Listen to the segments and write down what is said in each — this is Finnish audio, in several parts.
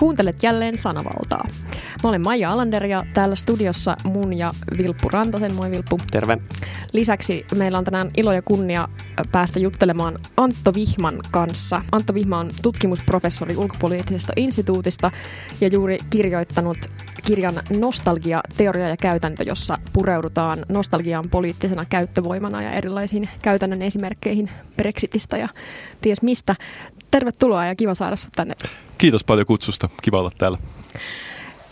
Kuuntelet jälleen sanavaltaa. Mä olen Maija Alander ja täällä studiossa mun ja Vilppu Rantasen. Moi Vilppu. Terve. Lisäksi meillä on tänään ilo ja kunnia päästä juttelemaan Antto Vihman kanssa. Antto Vihma on tutkimusprofessori ulkopoliittisesta instituutista ja juuri kirjoittanut kirjan Nostalgia, teoria ja käytäntö, jossa pureudutaan nostalgiaan poliittisena käyttövoimana ja erilaisiin käytännön esimerkkeihin Brexitistä ja ties mistä. Tervetuloa ja kiva saada sinut tänne. Kiitos paljon kutsusta. Kiva olla täällä.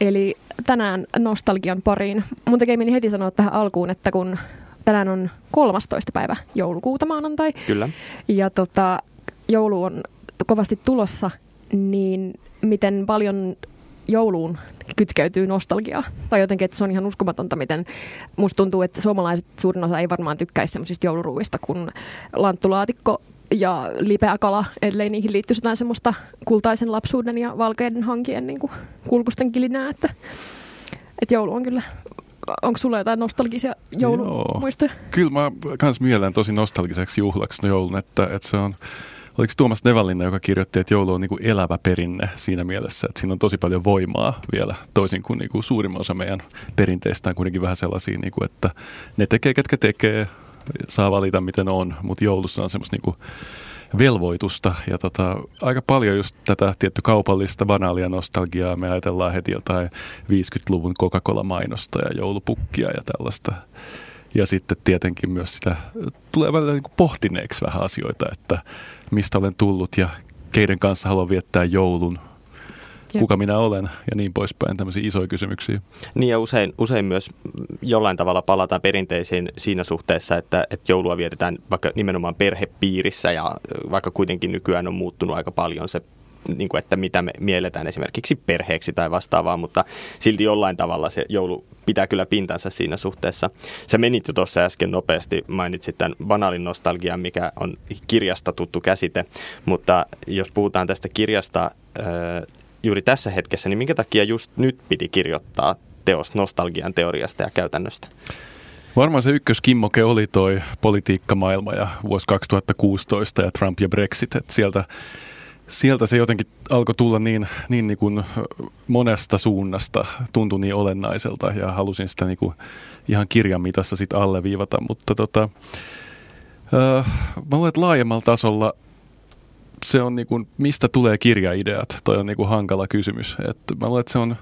Eli tänään nostalgian pariin. Mun tekee meni heti sanoa tähän alkuun, että kun tänään on 13. päivä joulukuuta maanantai. Kyllä. Ja tota, joulu on kovasti tulossa, niin miten paljon jouluun kytkeytyy nostalgiaa. Tai jotenkin, että se on ihan uskomatonta, miten musta tuntuu, että suomalaiset suurin osa ei varmaan tykkäisi semmoisista jouluruuista kuin lanttulaatikko ja lipeä kala, ellei niihin liittyisi jotain semmoista kultaisen lapsuuden ja valkeiden hankien niin kuin kulkusten kilinää, että, että joulu on kyllä onko sulla jotain nostalgisia joulumuistoja? Kyllä mä kans mielen tosi nostalgiseksi juhlaksi joulun, että, että se on Oliko Tuomas Nevallinna, joka kirjoitti, että joulu on niin kuin elävä perinne siinä mielessä, että siinä on tosi paljon voimaa vielä, toisin kuin, niin kuin suurimman osa meidän perinteistä on kuitenkin vähän sellaisia, niin kuin, että ne tekee, ketkä tekee, saa valita miten on, mutta joulussa on semmoista niin kuin velvoitusta ja tota, aika paljon just tätä tietty kaupallista banaalia nostalgiaa. Me ajatellaan heti jotain 50-luvun Coca-Cola-mainosta ja joulupukkia ja tällaista. Ja sitten tietenkin myös sitä tulee välillä niin pohtineeksi vähän asioita, että mistä olen tullut ja keiden kanssa haluan viettää joulun, kuka minä olen ja niin poispäin, tämmöisiä isoja kysymyksiä. Niin ja usein, usein myös jollain tavalla palataan perinteisiin siinä suhteessa, että, että joulua vietetään vaikka nimenomaan perhepiirissä ja vaikka kuitenkin nykyään on muuttunut aika paljon se niin kuin, että mitä me mielletään esimerkiksi perheeksi tai vastaavaa, mutta silti jollain tavalla se joulu pitää kyllä pintansa siinä suhteessa. Se menit jo tuossa äsken nopeasti, mainitsit tämän banaalin nostalgian, mikä on kirjasta tuttu käsite, mutta jos puhutaan tästä kirjasta juuri tässä hetkessä, niin minkä takia just nyt piti kirjoittaa teos nostalgian teoriasta ja käytännöstä? Varmaan se ykköskimmoke oli toi politiikkamaailma ja vuosi 2016 ja Trump ja Brexit, että sieltä sieltä se jotenkin alkoi tulla niin, niin, niin kuin monesta suunnasta, tuntui niin olennaiselta ja halusin sitä niin kuin ihan kirjan mitassa sit alleviivata, mutta tota, äh, mä luulen, että laajemmalla tasolla se on niin kuin, mistä tulee kirjaideat, toi on niin kuin hankala kysymys. Et mä luulen, että se on,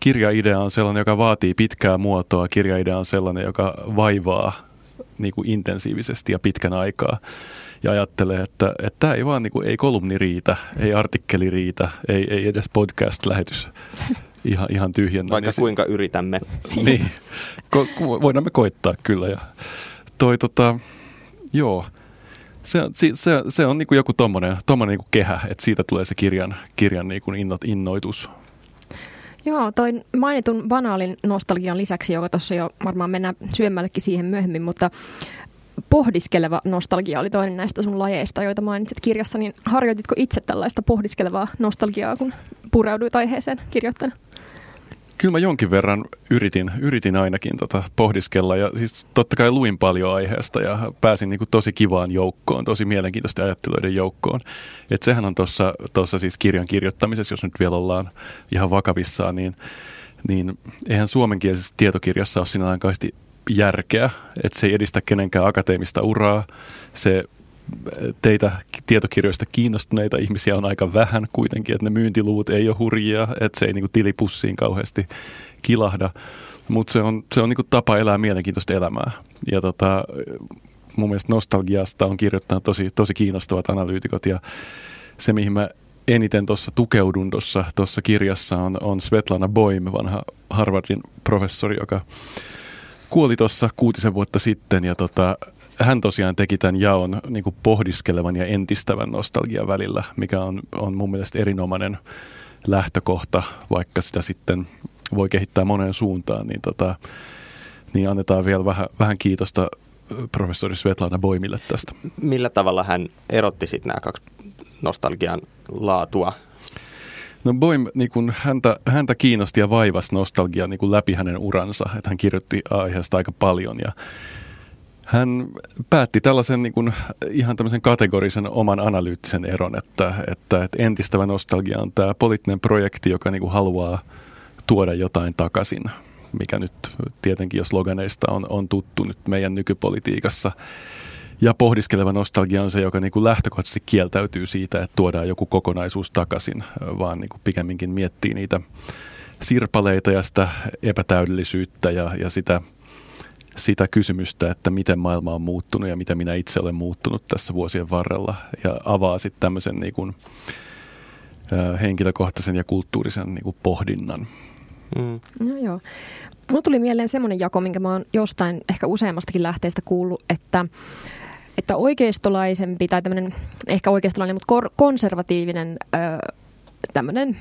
kirjaidea on sellainen, joka vaatii pitkää muotoa, kirjaidea on sellainen, joka vaivaa niin kuin intensiivisesti ja pitkän aikaa ja ajattelee, että, että tämä ei vaan niin kuin, ei kolumni riitä, ei artikkeli riitä, ei, ei edes podcast-lähetys ihan, ihan tyhjennä. Vaikka niin kuinka yritämme. niin, ko- voidaan me koittaa kyllä. Ja toi tota, joo, se, se, se on niin kuin joku tommonen, tommonen niin kehä, että siitä tulee se kirjan, kirjan niin kuin innot, innoitus. Joo, toi mainitun banaalin nostalgian lisäksi, joka tuossa jo varmaan mennään syömmällekin siihen myöhemmin, mutta pohdiskeleva nostalgia oli toinen näistä sun lajeista, joita mainitsit kirjassa, niin harjoititko itse tällaista pohdiskelevaa nostalgiaa, kun pureuduit aiheeseen kirjoittana? Kyllä mä jonkin verran yritin, yritin ainakin tota pohdiskella ja siis totta kai luin paljon aiheesta ja pääsin niin kuin tosi kivaan joukkoon, tosi mielenkiintoisten ajatteluiden joukkoon. Et sehän on tuossa siis kirjan kirjoittamisessa, jos nyt vielä ollaan ihan vakavissaan, niin, niin eihän suomenkielisessä tietokirjassa ole sinällään järkeä, että se ei edistä kenenkään akateemista uraa. Se teitä tietokirjoista kiinnostuneita ihmisiä on aika vähän kuitenkin, että ne myyntiluvut ei ole hurjia, että se ei niin kuin tilipussiin kauheasti kilahda, mutta se on, se on niin kuin tapa elää mielenkiintoista elämää. Ja tota, mun mielestä nostalgiasta on kirjoittanut tosi, tosi kiinnostavat analyytikot. Ja se, mihin mä eniten tuossa tukeudun tuossa kirjassa on, on Svetlana Boim, vanha Harvardin professori, joka kuoli tuossa kuutisen vuotta sitten. Ja tota, hän tosiaan teki tämän jaon niin kuin pohdiskelevan ja entistävän nostalgian välillä, mikä on, on mun mielestä erinomainen lähtökohta, vaikka sitä sitten voi kehittää moneen suuntaan, niin, tota, niin annetaan vielä vähän, vähän kiitosta professori Svetlana Boimille tästä. Millä tavalla hän erotti sitten nämä kaksi nostalgian laatua No Boim, niin kun häntä, häntä kiinnosti ja vaivasi nostalgia niin kun läpi hänen uransa, että hän kirjoitti aiheesta aika paljon ja hän päätti tällaisen niin kuin, ihan tämmöisen kategorisen oman analyyttisen eron, että, että, että entistävä nostalgia on tämä poliittinen projekti, joka niin kuin haluaa tuoda jotain takaisin, mikä nyt tietenkin jos sloganeista on, on tuttu nyt meidän nykypolitiikassa. Ja pohdiskeleva nostalgia on se, joka niin kuin lähtökohtaisesti kieltäytyy siitä, että tuodaan joku kokonaisuus takaisin, vaan niin kuin pikemminkin miettii niitä sirpaleita ja sitä epätäydellisyyttä ja, ja sitä, sitä kysymystä, että miten maailma on muuttunut ja mitä minä itse olen muuttunut tässä vuosien varrella. Ja avaa sitten tämmöisen niin kuin, henkilökohtaisen ja kulttuurisen niin kuin pohdinnan. Mm. No joo. Mulla tuli mieleen semmoinen jako, minkä mä oon jostain ehkä useammastakin lähteestä kuullut, että että oikeistolaisempi tai tämmöinen, ehkä oikeistolainen, mutta kor- konservatiivinen tämmöinen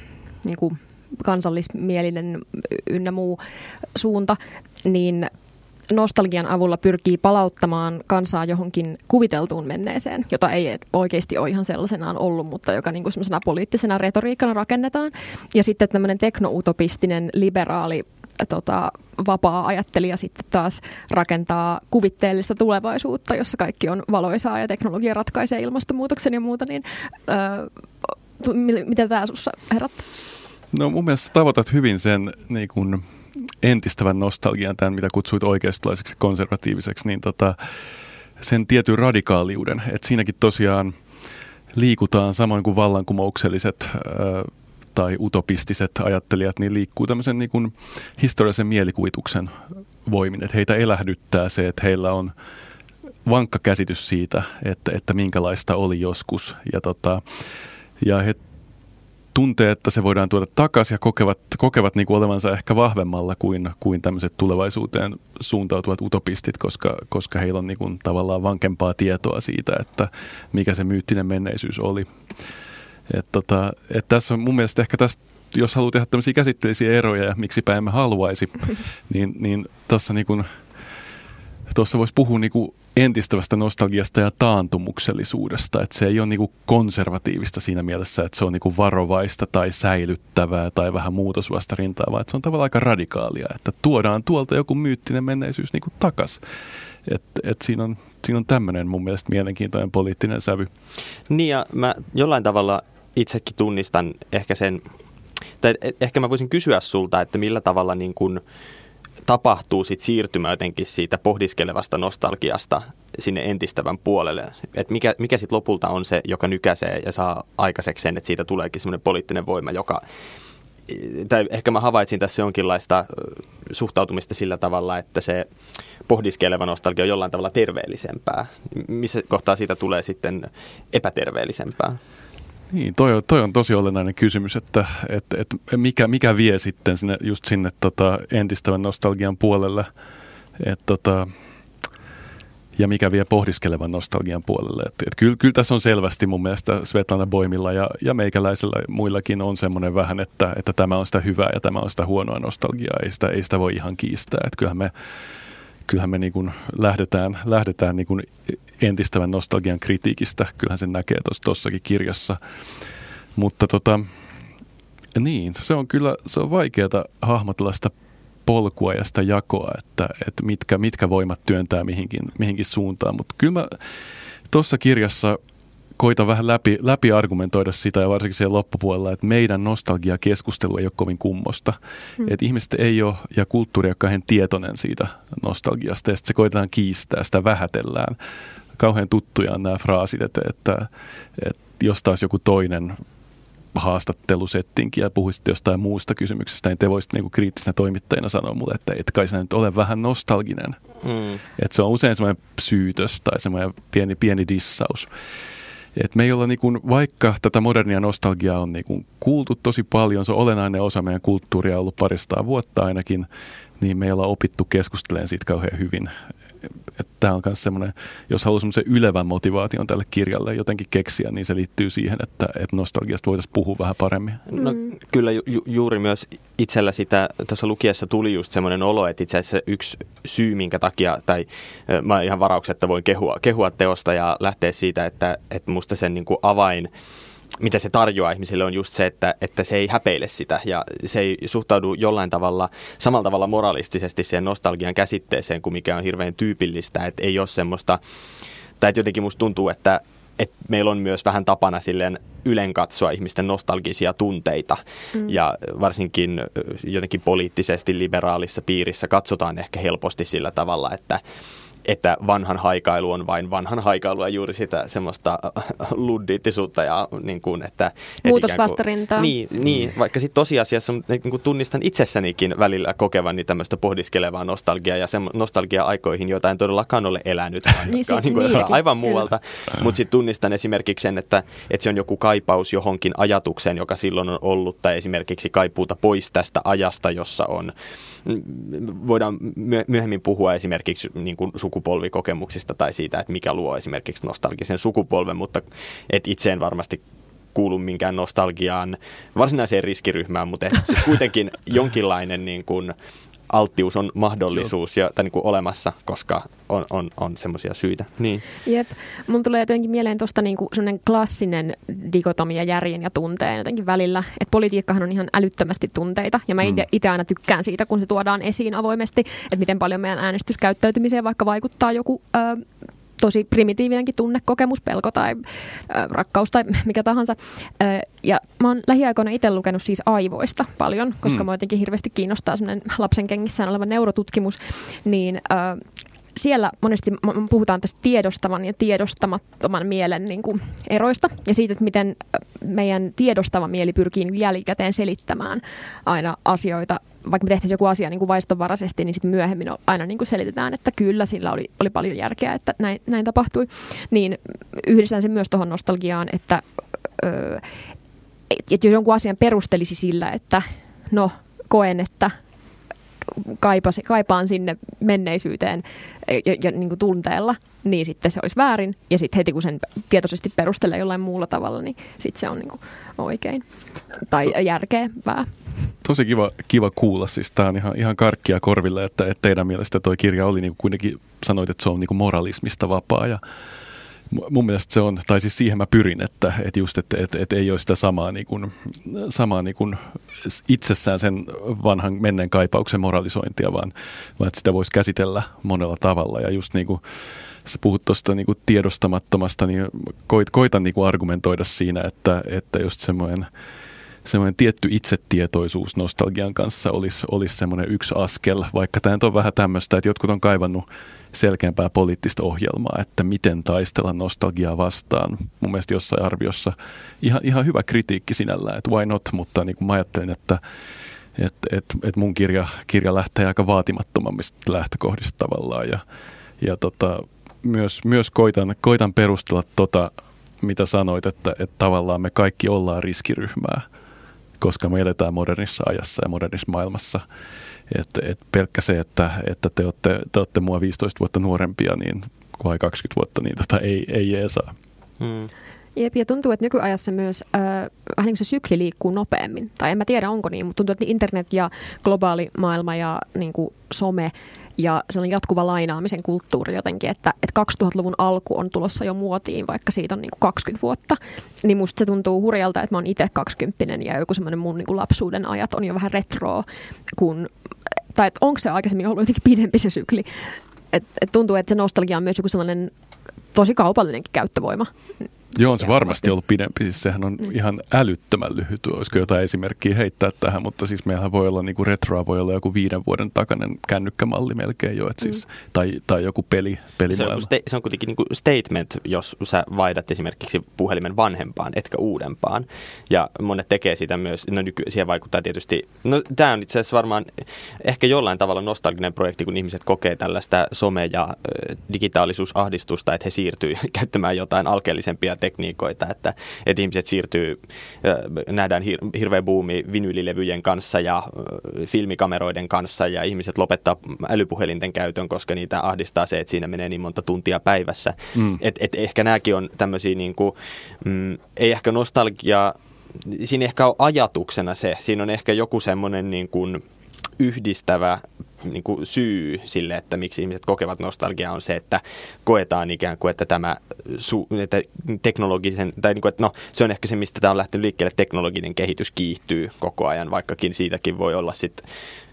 niin kuin kansallismielinen ynnä muu suunta, niin nostalgian avulla pyrkii palauttamaan kansaa johonkin kuviteltuun menneeseen, jota ei oikeasti ole ihan sellaisenaan ollut, mutta joka niin kuin poliittisena retoriikkana rakennetaan. Ja sitten tämmöinen teknoutopistinen liberaali tota, vapaa-ajattelija sitten taas rakentaa kuvitteellista tulevaisuutta, jossa kaikki on valoisaa ja teknologia ratkaisee ilmastonmuutoksen ja muuta, niin öö, mitä tämä sinussa herättää? No mun mielestä tavoitat hyvin sen niin kun entistävän nostalgian, tämän mitä kutsuit oikeistolaiseksi konservatiiviseksi, niin tota, sen tietyn radikaaliuden. Että siinäkin tosiaan liikutaan samoin kuin vallankumoukselliset tai utopistiset ajattelijat, niin liikkuu tämmöisen niin kuin historiallisen mielikuvituksen voimin. Että heitä elähdyttää se, että heillä on vankka käsitys siitä, että, että minkälaista oli joskus. Ja, tota, ja he tuntee, että se voidaan tuoda takaisin ja kokevat, kokevat niin kuin olevansa ehkä vahvemmalla kuin, kuin tämmöiset tulevaisuuteen suuntautuvat utopistit, koska, koska heillä on niin kuin tavallaan vankempaa tietoa siitä, että mikä se myyttinen menneisyys oli. Et tota, et tässä on mun mielestä ehkä tästä, jos haluaa tehdä tämmöisiä käsitteellisiä eroja ja miksipä emme haluaisi, niin, niin tuossa niin kuin, tuossa voisi puhua niin kuin entistävästä nostalgiasta ja taantumuksellisuudesta. Että se ei ole niin kuin konservatiivista siinä mielessä, että se on niin kuin varovaista tai säilyttävää tai vähän muutosvastarintaa, vaan että se on tavallaan aika radikaalia, että tuodaan tuolta joku myyttinen menneisyys niin. Et, et siinä on, siinä on tämmöinen mun mielestä mielenkiintoinen poliittinen sävy. Niin ja mä jollain tavalla itsekin tunnistan ehkä sen, tai ehkä mä voisin kysyä sulta, että millä tavalla niin kuin, tapahtuu sit siirtymä jotenkin siitä pohdiskelevasta nostalgiasta sinne entistävän puolelle. Et mikä, mikä sitten lopulta on se, joka nykäisee ja saa aikaiseksi sen, että siitä tuleekin semmoinen poliittinen voima, joka tai ehkä mä havaitsin tässä jonkinlaista suhtautumista sillä tavalla, että se pohdiskeleva nostalgia on jollain tavalla terveellisempää. Missä kohtaa siitä tulee sitten epäterveellisempää? Niin, toi, toi on tosi olennainen kysymys, että, että, että mikä, mikä vie sitten sinne, just sinne tota, entistävän nostalgian puolelle. Että, tota, ja mikä vie pohdiskelevan nostalgian puolelle. Et, et kyllä, kyllä tässä on selvästi mun mielestä Svetlana Boimilla ja, ja meikäläisellä muillakin on semmoinen vähän, että, että tämä on sitä hyvää ja tämä on sitä huonoa nostalgiaa. Ei sitä, ei sitä voi ihan kiistää. Et kyllähän me, kyllähän me niin kuin lähdetään, lähdetään niin kuin entistävän nostalgian kritiikistä. Kyllähän se näkee tuossakin kirjassa. Mutta tota, niin, se on kyllä se on vaikeaa hahmotella sitä polkua ja sitä jakoa, että, että mitkä, mitkä voimat työntää mihinkin, mihinkin suuntaan. Mutta kyllä mä tuossa kirjassa koitan vähän läpi, läpi argumentoida sitä ja varsinkin siellä loppupuolella, että meidän nostalgiakeskustelu ei ole kovin kummosta. Hmm. Että ihmiset ei ole ja kulttuuri ei ole kauhean tietoinen siitä nostalgiasta ja sitten se koitetaan kiistää, sitä vähätellään. Kauhean tuttuja on nämä fraasit, että, että, että jos taas joku toinen haastattelusettinkin ja puhuisit jostain muusta kysymyksestä, niin te voisitte niin kriittisenä toimittajana sanoa mulle, että et kai sä nyt ole vähän nostalginen. Mm. Että se on usein semmoinen syytös tai semmoinen pieni, pieni dissaus. Et me ei olla, niin kuin, vaikka tätä modernia nostalgiaa on niin kuin, kuultu tosi paljon, se on olennainen osa meidän kulttuuria ollut parista vuotta ainakin, niin me ei olla opittu keskustelemaan siitä kauhean hyvin tämä on myös semmoinen, jos haluaa semmoisen ylevän motivaation tälle kirjalle jotenkin keksiä, niin se liittyy siihen, että, että nostalgiasta voitaisiin puhua vähän paremmin. No, mm. Kyllä ju, juuri myös itsellä sitä tuossa lukiessa tuli just semmoinen olo, että itse asiassa yksi syy, minkä takia, tai mä ihan varauksetta voin kehua, kehua teosta ja lähteä siitä, että, että musta sen niin kuin avain mitä se tarjoaa ihmisille on just se, että, että se ei häpeile sitä ja se ei suhtaudu jollain tavalla samalla tavalla moralistisesti siihen nostalgian käsitteeseen kuin mikä on hirveän tyypillistä, että ei ole semmoista, tai että jotenkin musta tuntuu, että, että meillä on myös vähän tapana silleen ylen katsoa ihmisten nostalgisia tunteita mm. ja varsinkin jotenkin poliittisesti liberaalissa piirissä katsotaan ehkä helposti sillä tavalla, että että vanhan haikailu on vain vanhan haikailua juuri sitä semmoista luddiittisuutta ja niin kuin, että... Muutosvastarintaa. Niin, niin, vaikka sitten tosiasiassa niin kuin tunnistan itsessänikin välillä kokevani tämmöistä pohdiskelevaa nostalgiaa ja sen nostalgia-aikoihin, joita en todellakaan ole elänyt, niin, sit, niin kuin aivan muualta. Mutta sitten tunnistan esimerkiksi sen, että, että se on joku kaipaus johonkin ajatukseen, joka silloin on ollut, tai esimerkiksi kaipuuta pois tästä ajasta, jossa on voidaan myöhemmin puhua esimerkiksi niin kuin sukupolvikokemuksista tai siitä, että mikä luo esimerkiksi nostalgisen sukupolven, mutta et itse en varmasti kuulu minkään nostalgiaan varsinaiseen riskiryhmään, mutta se kuitenkin jonkinlainen niin kuin, alttius on mahdollisuus ja, tai niin kuin olemassa, koska on, on, on semmoisia syitä. Niin. Jep. Mun tulee jotenkin mieleen tuosta niin semmoinen klassinen dikotomia järjen ja tunteen jotenkin välillä. Että politiikkahan on ihan älyttömästi tunteita ja mä itse mm. aina tykkään siitä, kun se tuodaan esiin avoimesti, että miten paljon meidän äänestyskäyttäytymiseen vaikka vaikuttaa joku ö, tosi primitiivinenkin tunnekokemus, pelko tai äh, rakkaus tai mikä tahansa. Äh, ja mä oon lähiaikoina itse lukenut siis aivoista paljon, koska mm. mä jotenkin hirveästi kiinnostaa semmoinen lapsen kengissään oleva neurotutkimus, niin äh, siellä monesti puhutaan tästä tiedostavan ja tiedostamattoman mielen niin kuin eroista ja siitä, että miten meidän tiedostava mieli pyrkii niin jälkikäteen selittämään aina asioita. Vaikka me tehtäisiin joku asia niin kuin vaistonvaraisesti, niin sitten myöhemmin aina niin kuin selitetään, että kyllä sillä oli, oli paljon järkeä, että näin, näin tapahtui. Niin yhdistän sen myös tuohon nostalgiaan, että, että jos jonkun asian perustelisi sillä, että no koen, että kaipasi, kaipaan sinne menneisyyteen ja, ja niin kuin tunteella, niin sitten se olisi väärin. Ja sitten heti kun sen tietoisesti perustelee jollain muulla tavalla, niin sitten se on niin kuin oikein tai to, järkevää. Tosi kiva, kiva kuulla. Siis tämä on ihan, ihan karkkia korville, että, että teidän mielestä tuo kirja oli niin kuin kuitenkin sanoit, että se on niin kuin moralismista vapaa ja mun mielestä se on, tai siis siihen mä pyrin, että, että just, että, että, että ei ole sitä samaa, niin kuin, samaa niin kuin itsessään sen vanhan menneen kaipauksen moralisointia, vaan, vaan että sitä voisi käsitellä monella tavalla. Ja just niin kuin sä puhut tuosta niin tiedostamattomasta, niin koit, koitan niin kuin argumentoida siinä, että, että just semmoinen semmoinen tietty itsetietoisuus nostalgian kanssa olisi, olisi semmoinen yksi askel, vaikka tämä on vähän tämmöistä, että jotkut on kaivannut selkeämpää poliittista ohjelmaa, että miten taistella nostalgiaa vastaan. Mun mielestä jossain arviossa ihan, ihan hyvä kritiikki sinällään, että why not, mutta niin kuin mä ajattelin, että et, et, et mun kirja, kirja lähtee aika vaatimattomammista lähtökohdista tavallaan. Ja, ja tota, myös, myös koitan, koitan perustella tota, mitä sanoit, että, että tavallaan me kaikki ollaan riskiryhmää, koska me eletään modernissa ajassa ja modernissa maailmassa – että et pelkkä se, että, että te, olette, te olette mua 15 vuotta nuorempia niin, vai 20 vuotta, niin tota, ei, ei jeesaa. Hmm. Jep, ja tuntuu, että nykyajassa myös äh, vähän niin kuin se sykli liikkuu nopeammin. Tai en mä tiedä, onko niin, mutta tuntuu, että internet ja globaali maailma ja niin kuin some ja sellainen jatkuva lainaamisen kulttuuri jotenkin, että, että 2000-luvun alku on tulossa jo muotiin, vaikka siitä on niin kuin 20 vuotta. Niin musta se tuntuu hurjalta, että mä oon itse 20 ja joku semmoinen mun niin kuin lapsuuden ajat on jo vähän retroa, kun tai onko se aikaisemmin ollut jotenkin pidempi se sykli. Et, et tuntuu, että se nostalgia on myös joku sellainen tosi kaupallinenkin käyttövoima. Joo, on se varmasti ollut pidempi. Siis sehän on mm. ihan älyttömän lyhyt. Olisiko jotain esimerkkiä heittää tähän, mutta siis meillähän voi olla, niin kuin retroa voi olla joku viiden vuoden takainen kännykkämalli melkein jo, että siis, mm. tai, tai joku peli. Se on, se on kuitenkin niin kuin statement, jos sä vaihdat esimerkiksi puhelimen vanhempaan, etkä uudempaan. Ja monet tekee sitä myös, no nyky, siihen vaikuttaa tietysti, no tämä on itse asiassa varmaan ehkä jollain tavalla nostalginen projekti, kun ihmiset kokee tällaista some- ja digitaalisuusahdistusta, että he siirtyy käyttämään jotain alkeellisempia tekniikoita, että, että ihmiset siirtyy, nähdään hir- hirveä buumi vinylilevyjen kanssa ja filmikameroiden kanssa ja ihmiset lopettaa älypuhelinten käytön, koska niitä ahdistaa se, että siinä menee niin monta tuntia päivässä. Mm. Et, et ehkä nämäkin on tämmöisiä, niin kuin, mm, ei ehkä nostalgia, siinä ehkä on ajatuksena se, siinä on ehkä joku semmoinen niin kuin yhdistävä niin kuin syy sille, että miksi ihmiset kokevat nostalgiaa on se, että koetaan ikään kuin, että tämä su, että teknologisen, tai niin kuin, että no se on ehkä se, mistä tämä on lähtenyt liikkeelle, teknologinen kehitys kiihtyy koko ajan, vaikkakin siitäkin voi olla sitten,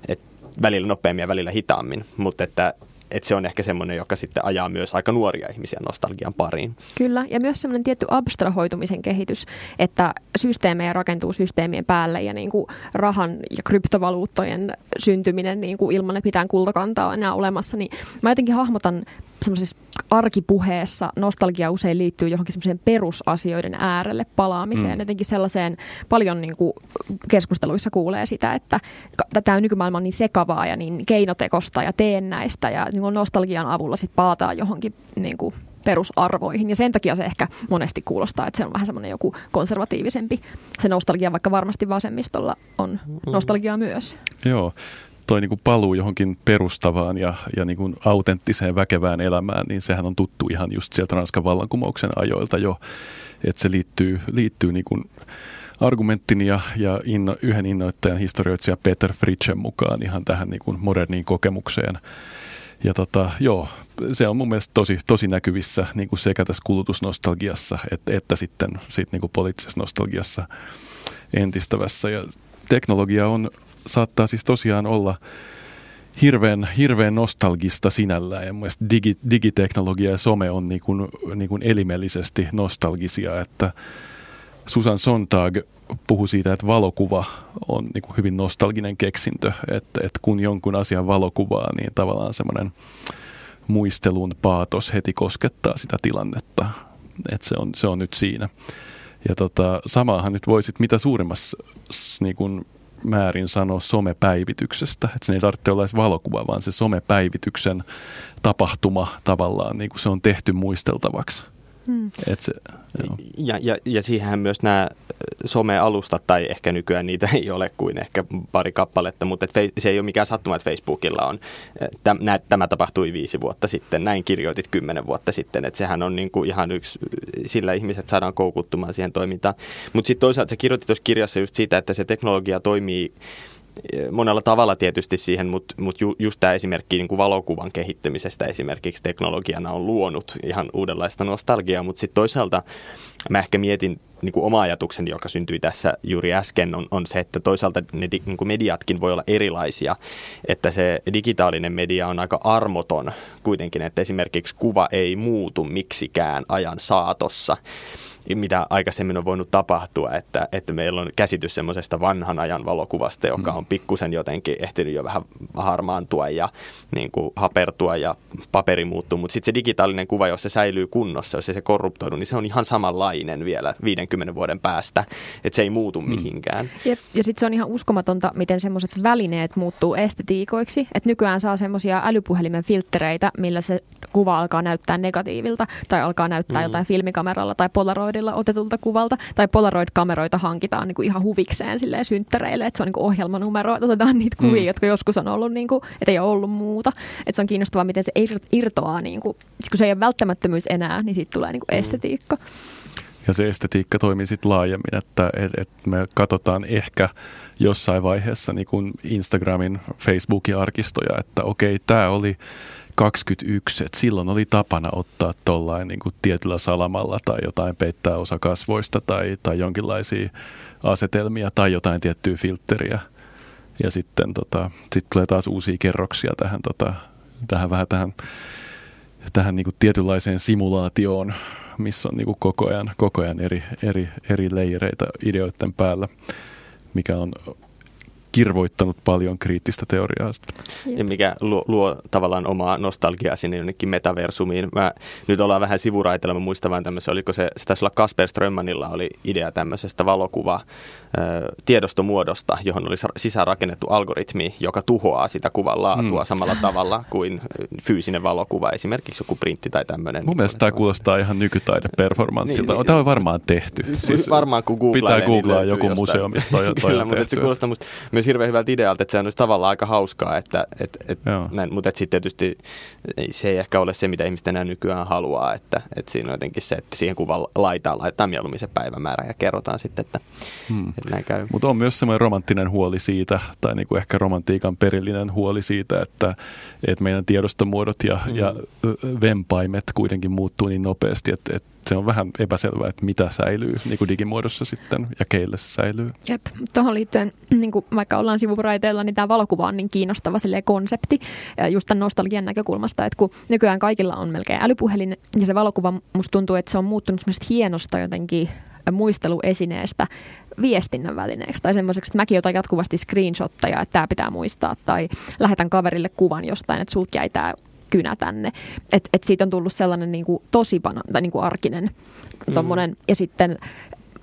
että välillä nopeammin ja välillä hitaammin, mutta että että se on ehkä semmoinen, joka sitten ajaa myös aika nuoria ihmisiä nostalgian pariin. Kyllä, ja myös semmoinen tietty abstrahoitumisen kehitys, että systeemejä rakentuu systeemien päälle ja niin kuin rahan ja kryptovaluuttojen syntyminen niin kuin ilman, että mitään kultakantaa on enää olemassa, niin mä jotenkin hahmotan semmoisessa arkipuheessa nostalgia usein liittyy johonkin semmoiseen perusasioiden äärelle palaamiseen. Mm. Jotenkin sellaiseen, paljon niin kuin keskusteluissa kuulee sitä, että tämä nykymaailma on niin sekavaa ja niin keinotekosta ja teennäistä ja niin kuin nostalgian avulla sitten palataan johonkin niin kuin perusarvoihin. Ja sen takia se ehkä monesti kuulostaa, että se on vähän semmoinen joku konservatiivisempi se nostalgia, vaikka varmasti vasemmistolla on mm. nostalgia myös. Joo, toi niin kuin paluu johonkin perustavaan ja, ja niin kuin autenttiseen väkevään elämään, niin sehän on tuttu ihan just sieltä Ranskan vallankumouksen ajoilta jo, että se liittyy, liittyy niin kuin argumenttini ja, ja inno, yhden innoittajan historioitsija Peter Fritschen mukaan ihan tähän niin kuin moderniin kokemukseen. Ja tota, joo, se on mun mielestä tosi, tosi näkyvissä niin kuin sekä tässä kulutusnostalgiassa että, että sitten sit niin kuin poliittisessa nostalgiassa entistävässä. Ja teknologia on, saattaa siis tosiaan olla hirveän, hirveän nostalgista sinällään. Ja mielestäni digi, digiteknologia ja some on niin kuin, niin kuin elimellisesti nostalgisia, että Susan Sontag puhui siitä, että valokuva on niin kuin hyvin nostalginen keksintö, että, että kun jonkun asian valokuvaa, niin tavallaan semmoinen muistelun paatos heti koskettaa sitä tilannetta, että se on, se on nyt siinä. Ja tota, samaahan nyt voisit mitä suurimmassa niin kuin määrin sanoa somepäivityksestä. Että se ei tarvitse olla edes valokuva, vaan se somepäivityksen tapahtuma tavallaan, niin kuin se on tehty muisteltavaksi. Hmm. Et se, ja, ja, ja siihen myös nämä some-alustat, tai ehkä nykyään niitä ei ole kuin ehkä pari kappaletta, mutta et se ei ole mikään sattuma, että Facebookilla on, täm, nä, tämä tapahtui viisi vuotta sitten, näin kirjoitit kymmenen vuotta sitten, että sehän on niin kuin ihan yksi, sillä ihmiset saadaan koukuttumaan siihen toimintaan. Mutta sitten toisaalta se kirjoitti tuossa kirjassa just siitä, että se teknologia toimii monella tavalla tietysti siihen, mutta mut ju, just tämä esimerkki niin kuin valokuvan kehittämisestä esimerkiksi teknologiana on luonut ihan uudenlaista nostalgiaa, mutta sitten toisaalta mä ehkä mietin niin kuin oma ajatukseni, joka syntyi tässä juuri äsken, on, on se, että toisaalta ne di, niin kuin mediatkin voi olla erilaisia, että se digitaalinen media on aika armoton kuitenkin, että esimerkiksi kuva ei muutu miksikään ajan saatossa mitä aikaisemmin on voinut tapahtua, että, että meillä on käsitys semmoisesta vanhan ajan valokuvasta, joka on pikkusen jotenkin ehtinyt jo vähän harmaantua ja niin kuin hapertua ja paperi muuttuu, mutta sitten se digitaalinen kuva, jos se säilyy kunnossa, jos ei se korruptoidu, niin se on ihan samanlainen vielä 50 vuoden päästä, että se ei muutu mm. mihinkään. Ja, ja sitten se on ihan uskomatonta, miten semmoiset välineet muuttuu estetiikoiksi, että nykyään saa semmoisia älypuhelimen filtreitä, millä se kuva alkaa näyttää negatiivilta tai alkaa näyttää mm. jotain filmikameralla tai polaroidilla otetulta kuvalta tai polaroid-kameroita hankitaan niin kuin ihan huvikseen silleen synttäreille, että se on niin kuin ohjelmanumero, että otetaan niitä kuvia, mm. jotka joskus on ollut, niin kuin, että ei ole ollut muuta. Että se on kiinnostavaa, miten se irtoaa, niin kuin, kun se ei ole välttämättömyys enää, niin siitä tulee niin kuin mm. estetiikka. Ja se estetiikka toimii sitten laajemmin, että et, et me katsotaan ehkä jossain vaiheessa niin kuin Instagramin, Facebookin arkistoja, että okei, tämä oli 21, että silloin oli tapana ottaa tuollain niin tietyllä salamalla tai jotain peittää osa kasvoista tai, tai jonkinlaisia asetelmia tai jotain tiettyä filtteriä. Ja sitten tota, sit tulee taas uusia kerroksia tähän, tota, tähän vähän tähän, tähän niin tietynlaiseen simulaatioon, missä on niin koko ajan, koko ajan eri, eri, eri leireitä ideoiden päällä, mikä on kirvoittanut paljon kriittistä teoriaa. Ja mikä luo, luo tavallaan omaa nostalgiaa sinne jonnekin metaversumiin. Mä, nyt ollaan vähän sivuraitella, mä muistan vain tämmöisen, oliko se, se taisi olla Kasper Strömmanilla oli idea tämmöisestä valokuva tiedostomuodosta, johon oli sisäänrakennettu algoritmi, joka tuhoaa sitä kuvan laatua mm. samalla tavalla kuin fyysinen valokuva, esimerkiksi joku printti tai tämmöinen. Mun mielestä tämä kuulostaa ihan nykytaideperformanssilta. niin, tämä on varmaan tehty. Siis varmaan kun googlaa, Pitää niin googlaa joku museumista toi, toi Kyllä, mutta se kuulostaa musta myös hirveän hyvältä idealta, että se olisi tavallaan aika hauskaa, että, et, et näin, mutta sitten tietysti se ei ehkä ole se, mitä ihmiset enää nykyään haluaa, että, että siinä on jotenkin se, että siihen kuvan laitaan laitetaan mieluummin se päivämäärä ja kerrotaan sitten, että, hmm. että näin käy. Mutta on myös semmoinen romanttinen huoli siitä, tai niin kuin ehkä romantiikan perillinen huoli siitä, että, että meidän tiedostomuodot ja, hmm. ja vempaimet kuitenkin muuttuu niin nopeasti, että, että se on vähän epäselvää, että mitä säilyy niin kuin digimuodossa sitten ja keille se säilyy. Jep, tuohon liittyen, niin kuin vaikka ollaan sivuraiteilla, niin tämä valokuva on niin kiinnostava konsepti. Just tämän nostalgian näkökulmasta, että kun nykyään kaikilla on melkein älypuhelin ja se valokuva musta tuntuu, että se on muuttunut semmoista hienosta jotenkin muisteluesineestä viestinnän välineeksi. Tai semmoiseksi, että mäkin otan jatkuvasti screenshotteja, että tämä pitää muistaa. Tai lähetän kaverille kuvan jostain, että sulta jäi tämä kynä tänne. Et, et siitä on tullut sellainen niin kuin tosi bana, tai niin kuin arkinen tommonen. Mm. Ja sitten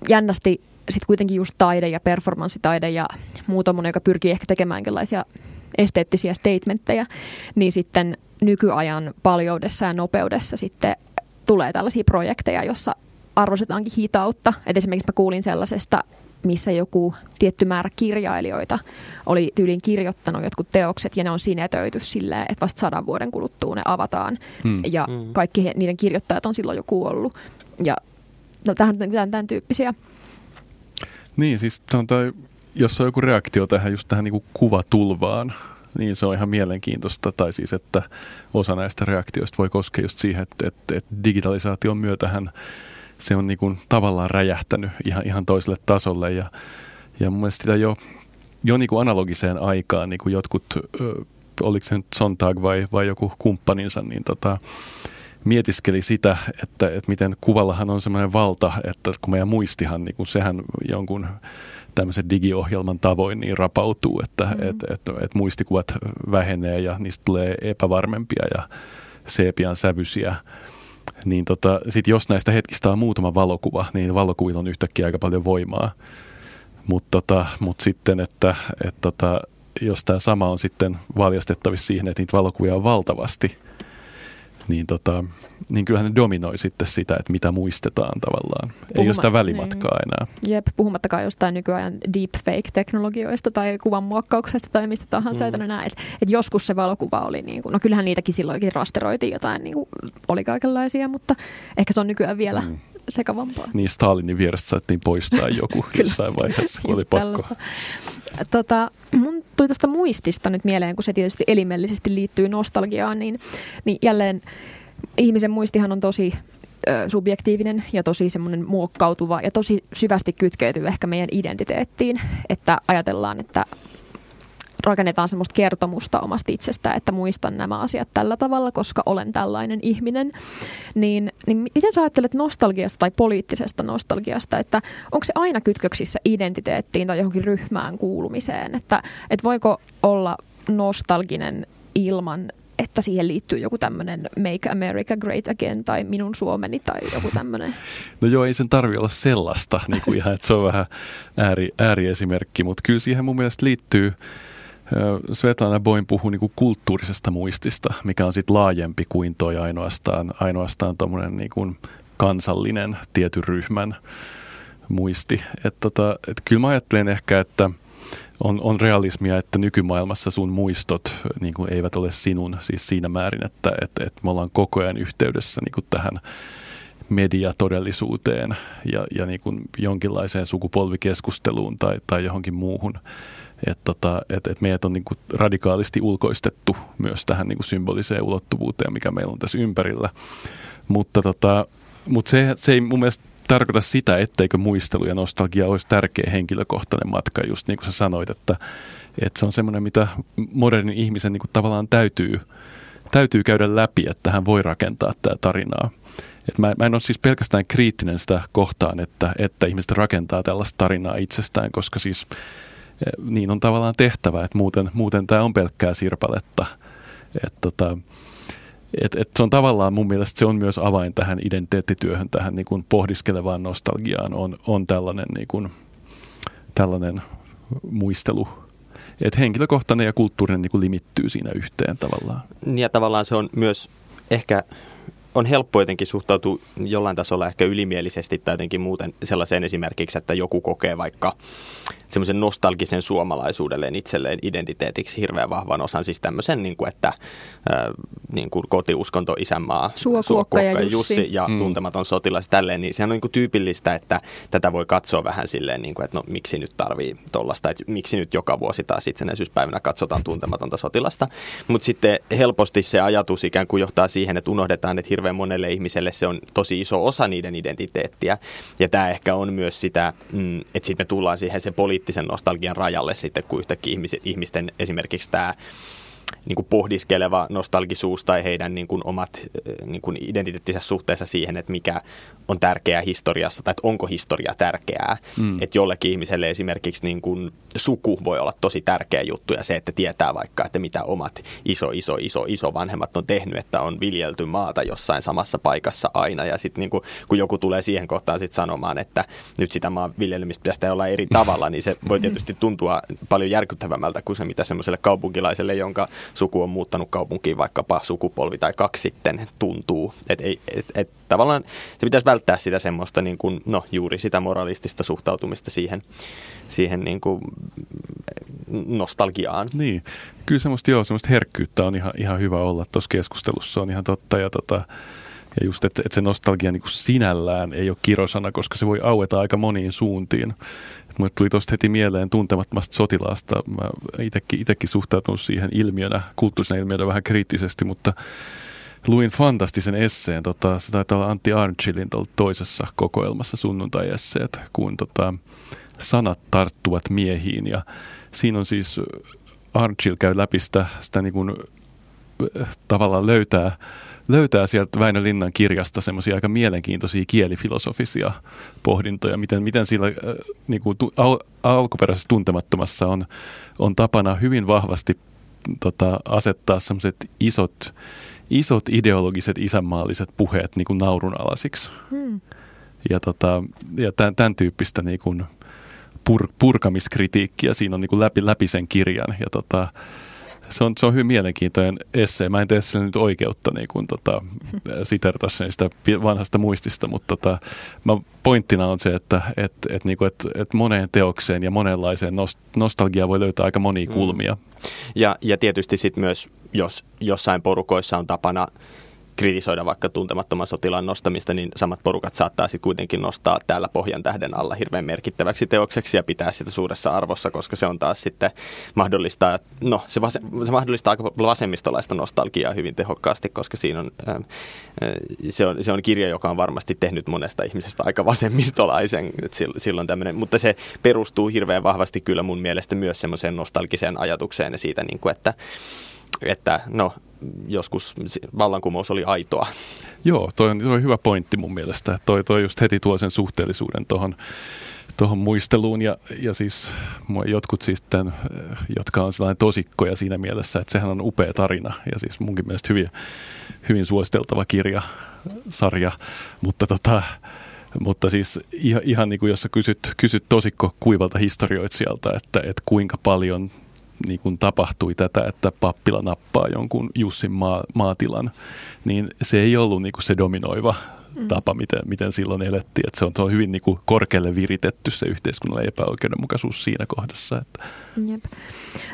jännästi sitten kuitenkin just taide ja performanssitaide ja muu tommonen, joka pyrkii ehkä tekemään jonkinlaisia esteettisiä statementteja, niin sitten nykyajan paljoudessa ja nopeudessa sitten tulee tällaisia projekteja, jossa arvostetaankin hitautta. Et esimerkiksi mä kuulin sellaisesta missä joku tietty määrä kirjailijoita oli tyyliin kirjoittanut jotkut teokset ja ne on sinetöity silleen, että vasta sadan vuoden kuluttua ne avataan. Hmm. Ja hmm. kaikki he, niiden kirjoittajat on silloin jo kuollut. Ja no, tähän, tämän, tämän tyyppisiä. Niin, siis tai, jos on joku reaktio tähän just tähän niin kuvatulvaan, niin se on ihan mielenkiintoista. Tai siis, että osa näistä reaktioista voi koskea just siihen, että, että, että digitalisaation myötähän se on niin kuin tavallaan räjähtänyt ihan, ihan toiselle tasolle ja, ja mun mielestä sitä jo, jo niin kuin analogiseen aikaan niin kuin jotkut, oliko se nyt Sontag vai, vai joku kumppaninsa, niin tota, mietiskeli sitä, että, että miten kuvallahan on semmoinen valta, että kun meidän muistihan, niin kuin sehän jonkun tämmöisen digiohjelman tavoin niin rapautuu, että mm. et, et, et muistikuvat vähenee ja niistä tulee epävarmempia ja seepian sävyisiä niin tota, sit jos näistä hetkistä on muutama valokuva, niin valokuvilla on yhtäkkiä aika paljon voimaa. Mutta tota, mut sitten, että et tota, jos tämä sama on sitten valjastettavissa siihen, että niitä valokuvia on valtavasti, niin, tota, niin kyllähän ne dominoi sitten sitä, että mitä muistetaan tavallaan. Puhuma- Ei ole sitä välimatkaa niin. enää. Jep, puhumattakaan jostain nykyajan deepfake-teknologioista tai kuvan muokkauksesta tai mistä tahansa. Mm. Näin. Et, et joskus se valokuva oli, niin kuin, no kyllähän niitäkin silloinkin rasteroitiin jotain, niin kuin, oli kaikenlaisia, mutta ehkä se on nykyään vielä mm sekavampaa. Niin Stalinin vierestä saatiin poistaa joku jossain vaiheessa, kun oli pakko. Tota, mun tuli tuosta muistista nyt mieleen, kun se tietysti elimellisesti liittyy nostalgiaan, niin, niin jälleen ihmisen muistihan on tosi subjektiivinen ja tosi semmoinen muokkautuva ja tosi syvästi kytkeytyy ehkä meidän identiteettiin, että ajatellaan, että rakennetaan semmoista kertomusta omasta itsestä, että muistan nämä asiat tällä tavalla, koska olen tällainen ihminen. Niin, niin miten sä ajattelet nostalgiasta tai poliittisesta nostalgiasta, että onko se aina kytköksissä identiteettiin tai johonkin ryhmään kuulumiseen, että, että voiko olla nostalginen ilman että siihen liittyy joku tämmöinen Make America Great Again tai Minun Suomeni tai joku tämmöinen. No joo, ei sen tarvi olla sellaista, niin kuin ihan, että se on vähän ääri, ääriesimerkki, mutta kyllä siihen mun mielestä liittyy Svetlana Boin puhuu niin kulttuurisesta muistista, mikä on sitten laajempi kuin toi ainoastaan, ainoastaan niin kuin kansallinen tietyn ryhmän muisti. Et tota, et kyllä mä ajattelen ehkä, että on, on realismia, että nykymaailmassa sun muistot niin kuin eivät ole sinun, siis siinä määrin, että et, et me ollaan koko ajan yhteydessä niin kuin tähän mediatodellisuuteen ja, ja niin kuin jonkinlaiseen sukupolvikeskusteluun tai, tai johonkin muuhun että tota, et, et meidät on niin kuin radikaalisti ulkoistettu myös tähän niin kuin symboliseen ulottuvuuteen, mikä meillä on tässä ympärillä. Mutta tota, mut se, se ei mun mielestä tarkoita sitä, etteikö muistelu ja nostalgia olisi tärkeä henkilökohtainen matka, just niin kuin sä sanoit, että, että se on semmoinen, mitä modernin ihmisen niin kuin tavallaan täytyy, täytyy käydä läpi, että hän voi rakentaa tätä tarinaa. Et mä, mä en ole siis pelkästään kriittinen sitä kohtaan, että, että ihmiset rakentaa tällaista tarinaa itsestään, koska siis niin on tavallaan tehtävä, että muuten, muuten tämä on pelkkää sirpaletta. Et tota, et, et se on tavallaan mun mielestä se on myös avain tähän identiteettityöhön, tähän niin kuin pohdiskelevaan nostalgiaan, on, on tällainen, niin kuin, tällainen muistelu. Että henkilökohtainen ja kulttuurinen niin kuin limittyy siinä yhteen tavallaan. Ja tavallaan se on myös ehkä on helppo jotenkin suhtautua jollain tasolla ehkä ylimielisesti tai jotenkin muuten sellaiseen esimerkiksi, että joku kokee vaikka semmoisen nostalgisen suomalaisuudelleen itselleen identiteetiksi hirveän vahvan osan, siis tämmöisen, niin kuin, että äh, niin kuin kotiuskonto, isänmaa, Suokuokka ja Jussi, Jussi ja mm. tuntematon sotilas, tälleen, niin sehän on niin kuin tyypillistä, että tätä voi katsoa vähän silleen, niin kuin, että no miksi nyt tarvii tollasta, että miksi nyt joka vuosi taas itsenäisyyspäivänä katsotaan tuntematonta sotilasta, mutta sitten helposti se ajatus ikään kuin johtaa siihen, että unohdetaan, että hirveän monelle ihmiselle se on tosi iso osa niiden identiteettiä, ja tämä ehkä on myös sitä, mm, että sitten me tullaan siihen se poli poliittisen nostalgian rajalle sitten, kun yhtäkkiä ihmisten esimerkiksi tämä niin kuin pohdiskeleva nostalgisuus tai heidän niin kuin omat niin kuin identiteettisessä suhteessa siihen, että mikä on tärkeää historiassa tai että onko historia tärkeää. Mm. Että jollekin ihmiselle esimerkiksi niin kuin suku voi olla tosi tärkeä juttu ja se, että tietää vaikka, että mitä omat iso, iso, iso, iso vanhemmat on tehnyt, että on viljelty maata jossain samassa paikassa aina ja sitten niin kuin, kun joku tulee siihen kohtaan sit sanomaan, että nyt sitä maan viljelmistä pitäisi olla eri tavalla, niin se voi tietysti tuntua paljon järkyttävämmältä kuin se, mitä semmoiselle kaupunkilaiselle, jonka suku on muuttanut kaupunkiin vaikkapa sukupolvi tai kaksi sitten tuntuu. Että et, et, tavallaan se pitäisi välttää sitä semmoista niin kuin, no, juuri sitä moralistista suhtautumista siihen, siihen niin kuin nostalgiaan. Niin, kyllä semmoista, joo, semmoista herkkyyttä on ihan, ihan hyvä olla tuossa keskustelussa, on ihan totta. Ja, tota, ja just, että, että se nostalgia niin kuin sinällään ei ole kirosana, koska se voi aueta aika moniin suuntiin. Mulle tuli tuosta heti mieleen tuntemattomasta sotilaasta. Mä itekin, itekin suhtautunut siihen ilmiönä, kulttuurisena ilmiönä vähän kriittisesti, mutta luin fantastisen esseen. Tota, se taitaa olla Antti Arnchilin toisessa kokoelmassa sunnuntai-esseet, kun tota, sanat tarttuvat miehiin. Ja siinä on siis Arnchill käy läpi sitä, sitä niin kuin, tavallaan löytää löytää sieltä Väinö Linnan kirjasta semmoisia aika mielenkiintoisia kielifilosofisia pohdintoja, miten, miten sillä äh, niin kuin, al, alkuperäisessä tuntemattomassa on, on tapana hyvin vahvasti tota, asettaa semmoiset isot, isot ideologiset isänmaalliset puheet niin kuin naurunalaisiksi. Hmm. Ja, tota, ja tämän, tämän tyyppistä niin kuin pur, purkamiskritiikkiä siinä on niin kuin läpi, läpi sen kirjan. Ja tota, se on, se on hyvin mielenkiintoinen essee. Mä en tee sille nyt oikeutta niin kuin, tota, siterata sen sitä vanhasta muistista, mutta tota, mä, pointtina on se, että et, et, niin kuin, et, et moneen teokseen ja monenlaiseen nostalgiaan voi löytää aika monia kulmia. Mm. Ja, ja tietysti sitten myös, jos jossain porukoissa on tapana kritisoida vaikka tuntemattoman sotilaan nostamista, niin samat porukat saattaa sitten kuitenkin nostaa täällä pohjan tähden alla hirveän merkittäväksi teokseksi ja pitää sitä suuressa arvossa, koska se on taas sitten mahdollistaa, no se, vas, se mahdollistaa aika vasemmistolaista nostalgiaa hyvin tehokkaasti, koska siinä on, äh, se on, se on kirja, joka on varmasti tehnyt monesta ihmisestä aika vasemmistolaisen silloin tämmöinen, mutta se perustuu hirveän vahvasti kyllä mun mielestä myös semmoiseen nostalgiseen ajatukseen ja siitä, niin kuin, että että no, joskus vallankumous oli aitoa. Joo, toi on, toi on hyvä pointti mun mielestä. Toi, toi just heti tuo sen suhteellisuuden tuohon tuohon muisteluun ja, ja siis jotkut siis tämän, jotka on sellainen tosikkoja siinä mielessä, että sehän on upea tarina ja siis munkin mielestä hyvin, hyvin suositeltava kirja, sarja, mutta tota, mutta siis ihan, ihan niin kuin jos sä kysyt, kysyt tosikko kuivalta historioitsijalta, että, että kuinka paljon niin kuin tapahtui tätä, että pappila nappaa jonkun Jussin maa, maatilan, niin se ei ollut niin kuin se dominoiva mm. tapa, miten, miten silloin elettiin. Että se, on, se on hyvin niin kuin korkealle viritetty se yhteiskunnallinen epäoikeudenmukaisuus siinä kohdassa. Että. Jep.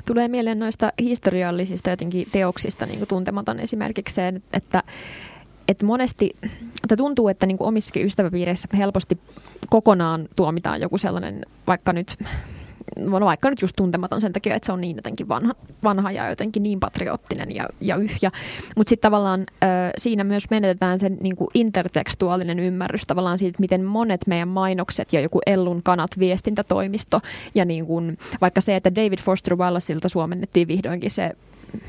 Tulee mieleen noista historiallisista jotenkin teoksista, niin kuin tuntematon esimerkiksi se, että että monesti, että tuntuu, että niin kuin omissakin ystäväpiireissä helposti kokonaan tuomitaan joku sellainen, vaikka nyt vaikka nyt just tuntematon sen takia, että se on niin jotenkin vanha, vanha ja jotenkin niin patriottinen ja, ja yhjä. Mutta sitten tavallaan ö, siinä myös menetetään sen niin kuin intertekstuaalinen ymmärrys tavallaan siitä, miten monet meidän mainokset ja joku Ellun kanat viestintätoimisto ja niin kuin, vaikka se, että David Foster Wallaceilta suomennettiin vihdoinkin se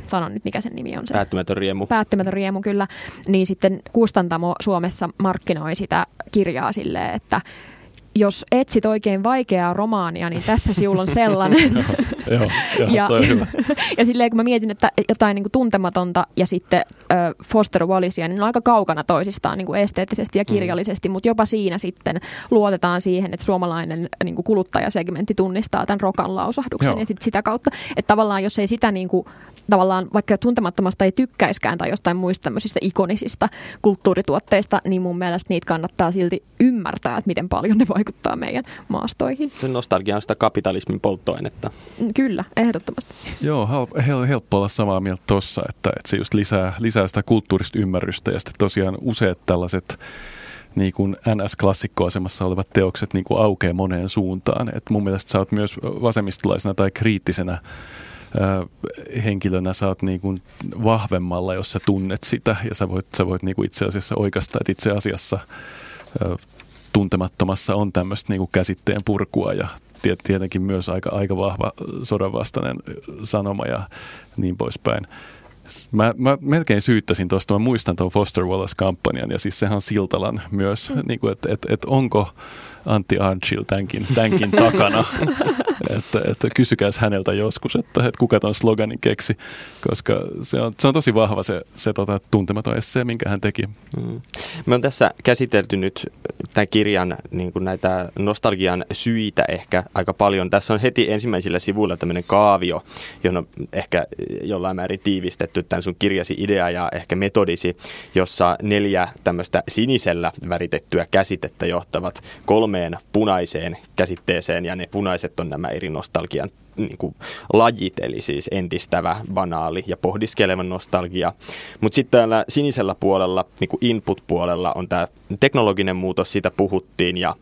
sanon nyt mikä sen nimi on se. Päättymätön riemu. Päättymätön riemu, kyllä. Niin sitten Kustantamo Suomessa markkinoi sitä kirjaa silleen, että jos etsit oikein vaikeaa romaania, niin tässä sinulla on sellainen. joo, joo, ja, hyvä. ja silleen kun mä mietin, että jotain niin kuin tuntematonta ja sitten äh, Foster Wallisia, niin ne on aika kaukana toisistaan niin kuin esteettisesti ja mm. kirjallisesti, mm. mutta jopa siinä sitten luotetaan siihen, että suomalainen niin kuin kuluttajasegmentti tunnistaa tämän rokan lausahduksen joo. ja sit sitä kautta, että tavallaan jos ei sitä niin kuin, tavallaan vaikka tuntemattomasta ei tykkäiskään tai jostain muista tämmöisistä ikonisista kulttuurituotteista, niin mun mielestä niitä kannattaa silti ymmärtää, että miten paljon ne vaikuttaa meidän maastoihin. Se nostalgia on sitä kapitalismin polttoainetta. Kyllä, ehdottomasti. Joo, hel- helppo olla samaa mieltä tuossa, että, että se just lisää, lisää sitä kulttuurista ymmärrystä ja sitten tosiaan useat tällaiset niin kuin NS-klassikkoasemassa olevat teokset niin kuin aukeaa moneen suuntaan. Et mun mielestä sä oot myös vasemmistolaisena tai kriittisenä henkilönä sä oot niin kuin vahvemmalla, jos sä tunnet sitä ja sä voit, sä voit niin kuin itse asiassa oikeastaan, että itse asiassa tuntemattomassa on tämmöistä niin kuin käsitteen purkua ja tietenkin myös aika, aika vahva sodanvastainen sanoma ja niin poispäin. Mä, mä melkein syyttäisin tuosta, mä muistan tuon Foster Wallace-kampanjan ja siis sehän on Siltalan myös, mm. niin kuin, että et, et onko Antti Archill tämänkin, tämänkin takana. että, että kysykääs häneltä joskus, että, että kuka tuon sloganin keksi, koska se on, se on tosi vahva se, se tota, tuntematon esse, minkä hän teki. Mm. Me on tässä käsitelty nyt tämän kirjan niin kuin näitä nostalgian syitä ehkä aika paljon. Tässä on heti ensimmäisillä sivuilla tämmöinen kaavio, johon on ehkä jollain määrin tiivistetty tämän sun kirjasi idea ja ehkä metodisi, jossa neljä tämmöistä sinisellä väritettyä käsitettä johtavat kolmeen punaiseen käsitteeseen ja ne punaiset on nämä eri nostalgian niin kuin, lajit, eli siis entistävä, banaali ja pohdiskeleva nostalgia. Mutta sitten täällä sinisellä puolella, niin kuin input-puolella on tämä teknologinen muutos, siitä puhuttiin ja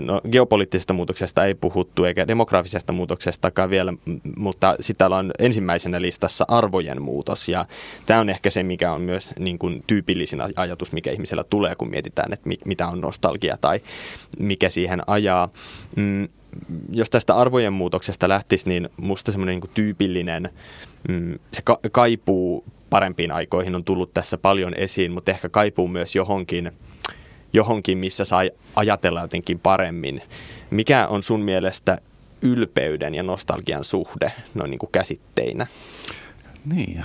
No, geopoliittisesta muutoksesta ei puhuttu eikä demografisesta muutoksestakaan vielä, mutta täällä on ensimmäisenä listassa arvojen muutos ja tämä on ehkä se, mikä on myös niin kuin tyypillisin ajatus, mikä ihmisellä tulee, kun mietitään, että mitä on nostalgia tai mikä siihen ajaa. Mm, jos tästä arvojen muutoksesta lähtisi, niin musta semmoinen niin tyypillinen, mm, se ka- kaipuu parempiin aikoihin on tullut tässä paljon esiin, mutta ehkä kaipuu myös johonkin, johonkin missä sai ajatella jotenkin paremmin. Mikä on sun mielestä ylpeyden ja nostalgian suhde noin niin kuin käsitteinä? Niin,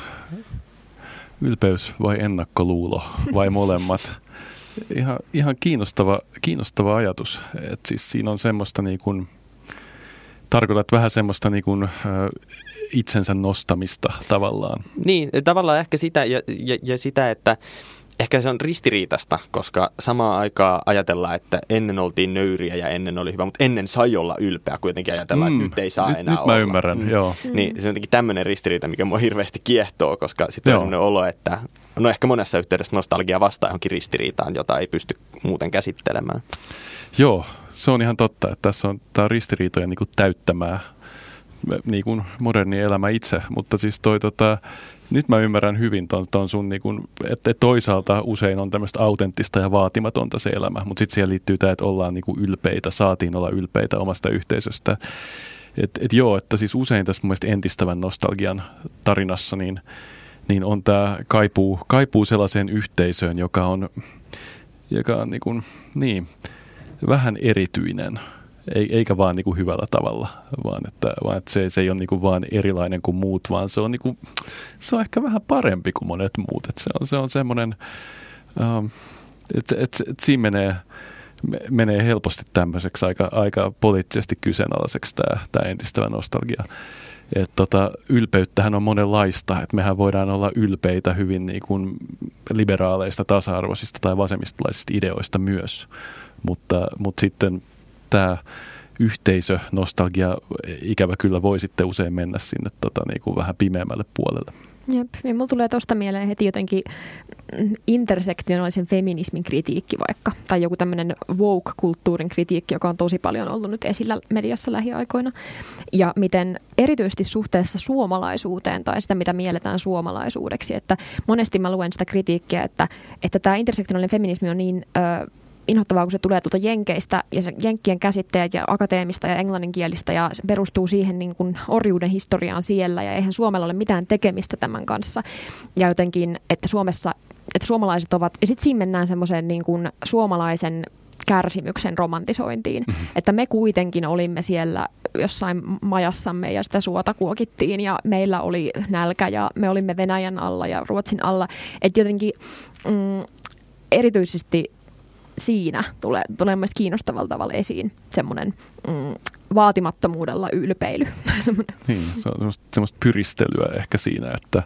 ylpeys vai ennakkoluulo vai molemmat? Ihan, ihan kiinnostava, kiinnostava ajatus. Et siis siinä on semmoista niin kuin, tarkoitat vähän semmoista niin kuin, itsensä nostamista tavallaan. Niin, tavallaan ehkä sitä ja, ja, ja sitä, että ehkä se on ristiriitasta, koska samaan aikaan ajatellaan, että ennen oltiin nöyriä ja ennen oli hyvä, mutta ennen sai olla ylpeä, kuitenkin ajatellaan, mm, että nyt ei saa nyt, enää nyt olla. mä ymmärrän, mm. joo. Niin se on jotenkin tämmöinen ristiriita, mikä mua hirveästi kiehtoo, koska sitten on sellainen olo, että no ehkä monessa yhteydessä nostalgia vastaa johonkin ristiriitaan, jota ei pysty muuten käsittelemään. Joo, se on ihan totta, että tässä on, tämä on ristiriitoja niin täyttämää niin kuin moderni elämä itse, mutta siis toi tota, nyt mä ymmärrän hyvin ton, ton sun, niin kun, että toisaalta usein on tämmöistä autenttista ja vaatimatonta se elämä, mutta sitten siihen liittyy tämä, että ollaan niin ylpeitä, saatiin olla ylpeitä omasta yhteisöstä. Et, et joo, että siis usein tässä mun entistävän nostalgian tarinassa niin, niin on tämä kaipuu, kaipuu sellaiseen yhteisöön, joka on, joka on niin, kuin, niin vähän erityinen – eikä vaan niin kuin hyvällä tavalla, vaan että, vaan että se, se ei ole niin kuin vaan erilainen kuin muut, vaan se on, niin kuin, se on ehkä vähän parempi kuin monet muut. Että se on, se on semmoinen, ähm, että et, et siinä menee, menee helposti tämmöiseksi aika, aika poliittisesti kyseenalaiseksi tämä, tämä entistävä nostalgia. Et tota, ylpeyttähän on monenlaista, että mehän voidaan olla ylpeitä hyvin niin kuin liberaaleista, tasa-arvoisista tai vasemmistolaisista ideoista myös, mutta, mutta sitten tämä yhteisö, nostalgia, ikävä kyllä voi sitten usein mennä sinne tota, niin kuin vähän pimeämmälle puolelle. Jep, ja mulla tulee tuosta mieleen heti jotenkin intersektionaalisen feminismin kritiikki vaikka, tai joku tämmöinen woke-kulttuurin kritiikki, joka on tosi paljon ollut nyt esillä mediassa lähiaikoina. Ja miten erityisesti suhteessa suomalaisuuteen tai sitä, mitä mielletään suomalaisuudeksi, että monesti mä luen sitä kritiikkiä, että, että tämä intersektionaalinen feminismi on niin... Ö, inhottavaa, kun se tulee tuolta Jenkeistä ja se Jenkkien käsitteet ja akateemista ja englanninkielistä ja se perustuu siihen niin kuin orjuuden historiaan siellä ja eihän Suomella ole mitään tekemistä tämän kanssa. Ja jotenkin, että Suomessa että suomalaiset ovat, ja sitten siinä mennään semmoiseen niin kuin suomalaisen kärsimyksen romantisointiin. Mm-hmm. Että me kuitenkin olimme siellä jossain majassamme ja sitä suota kuokittiin ja meillä oli nälkä ja me olimme Venäjän alla ja Ruotsin alla. Että jotenkin mm, erityisesti siinä tulee, tulee myös kiinnostavalla tavalla esiin semmoinen mm, vaatimattomuudella ylpeily. niin, se on semmoista, semmoista pyristelyä ehkä siinä, että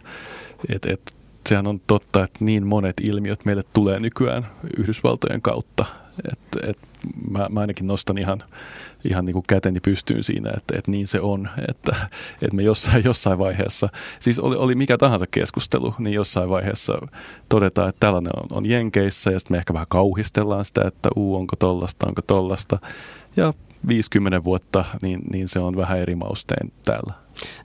et, et, sehän on totta, että niin monet ilmiöt meille tulee nykyään Yhdysvaltojen kautta. Et, et mä, mä ainakin nostan ihan, ihan niin kuin käteni pystyyn siinä, että, että niin se on, että, että me jossain, jossain vaiheessa, siis oli, oli mikä tahansa keskustelu, niin jossain vaiheessa todetaan, että tällainen on, on Jenkeissä ja sitten me ehkä vähän kauhistellaan sitä, että uu, onko tollasta, onko tollasta. Ja 50 vuotta, niin, niin se on vähän eri mausteen täällä.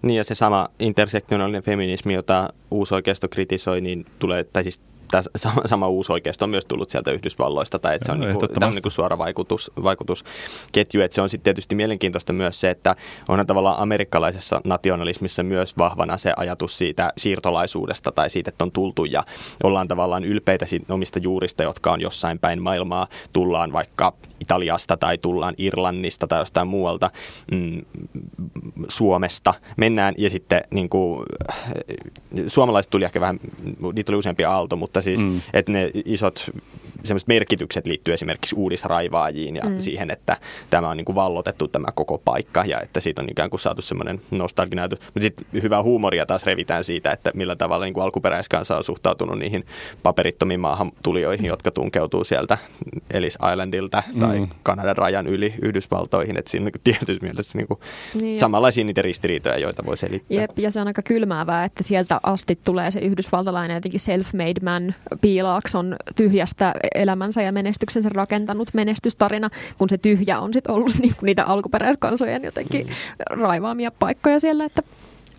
Niin ja se sama intersektionaalinen feminismi, jota uusoikeisto kritisoi, niin tulee, tai siis tämä sama, sama uusoikeisto on myös tullut sieltä Yhdysvalloista, tai että se on no, niin kuin, niin kuin suora vaikutus, vaikutusketju. Että se on sitten tietysti mielenkiintoista myös se, että onhan tavallaan amerikkalaisessa nationalismissa myös vahvana se ajatus siitä siirtolaisuudesta tai siitä, että on tultu ja ollaan tavallaan ylpeitä omista juurista, jotka on jossain päin maailmaa. Tullaan vaikka Italiasta tai tullaan Irlannista tai jostain muualta mm, Suomesta. Mennään ja sitten niin kuin, suomalaiset tuli ehkä vähän, niitä oli useampi aalto, mutta siis mm. että ne isot semmoiset merkitykset liittyy esimerkiksi uudisraivaajiin ja mm. siihen, että tämä on niin kuin vallotettu tämä koko paikka ja että siitä on ikään kuin saatu semmoinen nostalginäytö. Mutta sitten hyvää huumoria taas revitään siitä, että millä tavalla niin kuin alkuperäiskansa on suhtautunut niihin paperittomiin maahantulijoihin, jotka tunkeutuu sieltä Ellis Islandilta tai mm. Kanadan rajan yli Yhdysvaltoihin. Että siinä on tietysti mielessä niin kuin niin, samanlaisia niitä ristiriitoja, joita voi selittää. Jep, ja se on aika kylmäävää, että sieltä asti tulee se yhdysvaltalainen jotenkin self-made man piilaakson tyhjästä elämänsä ja menestyksensä rakentanut menestystarina, kun se tyhjä on sitten ollut niin kuin niitä alkuperäiskansojen jotenkin mm. raivaamia paikkoja siellä, että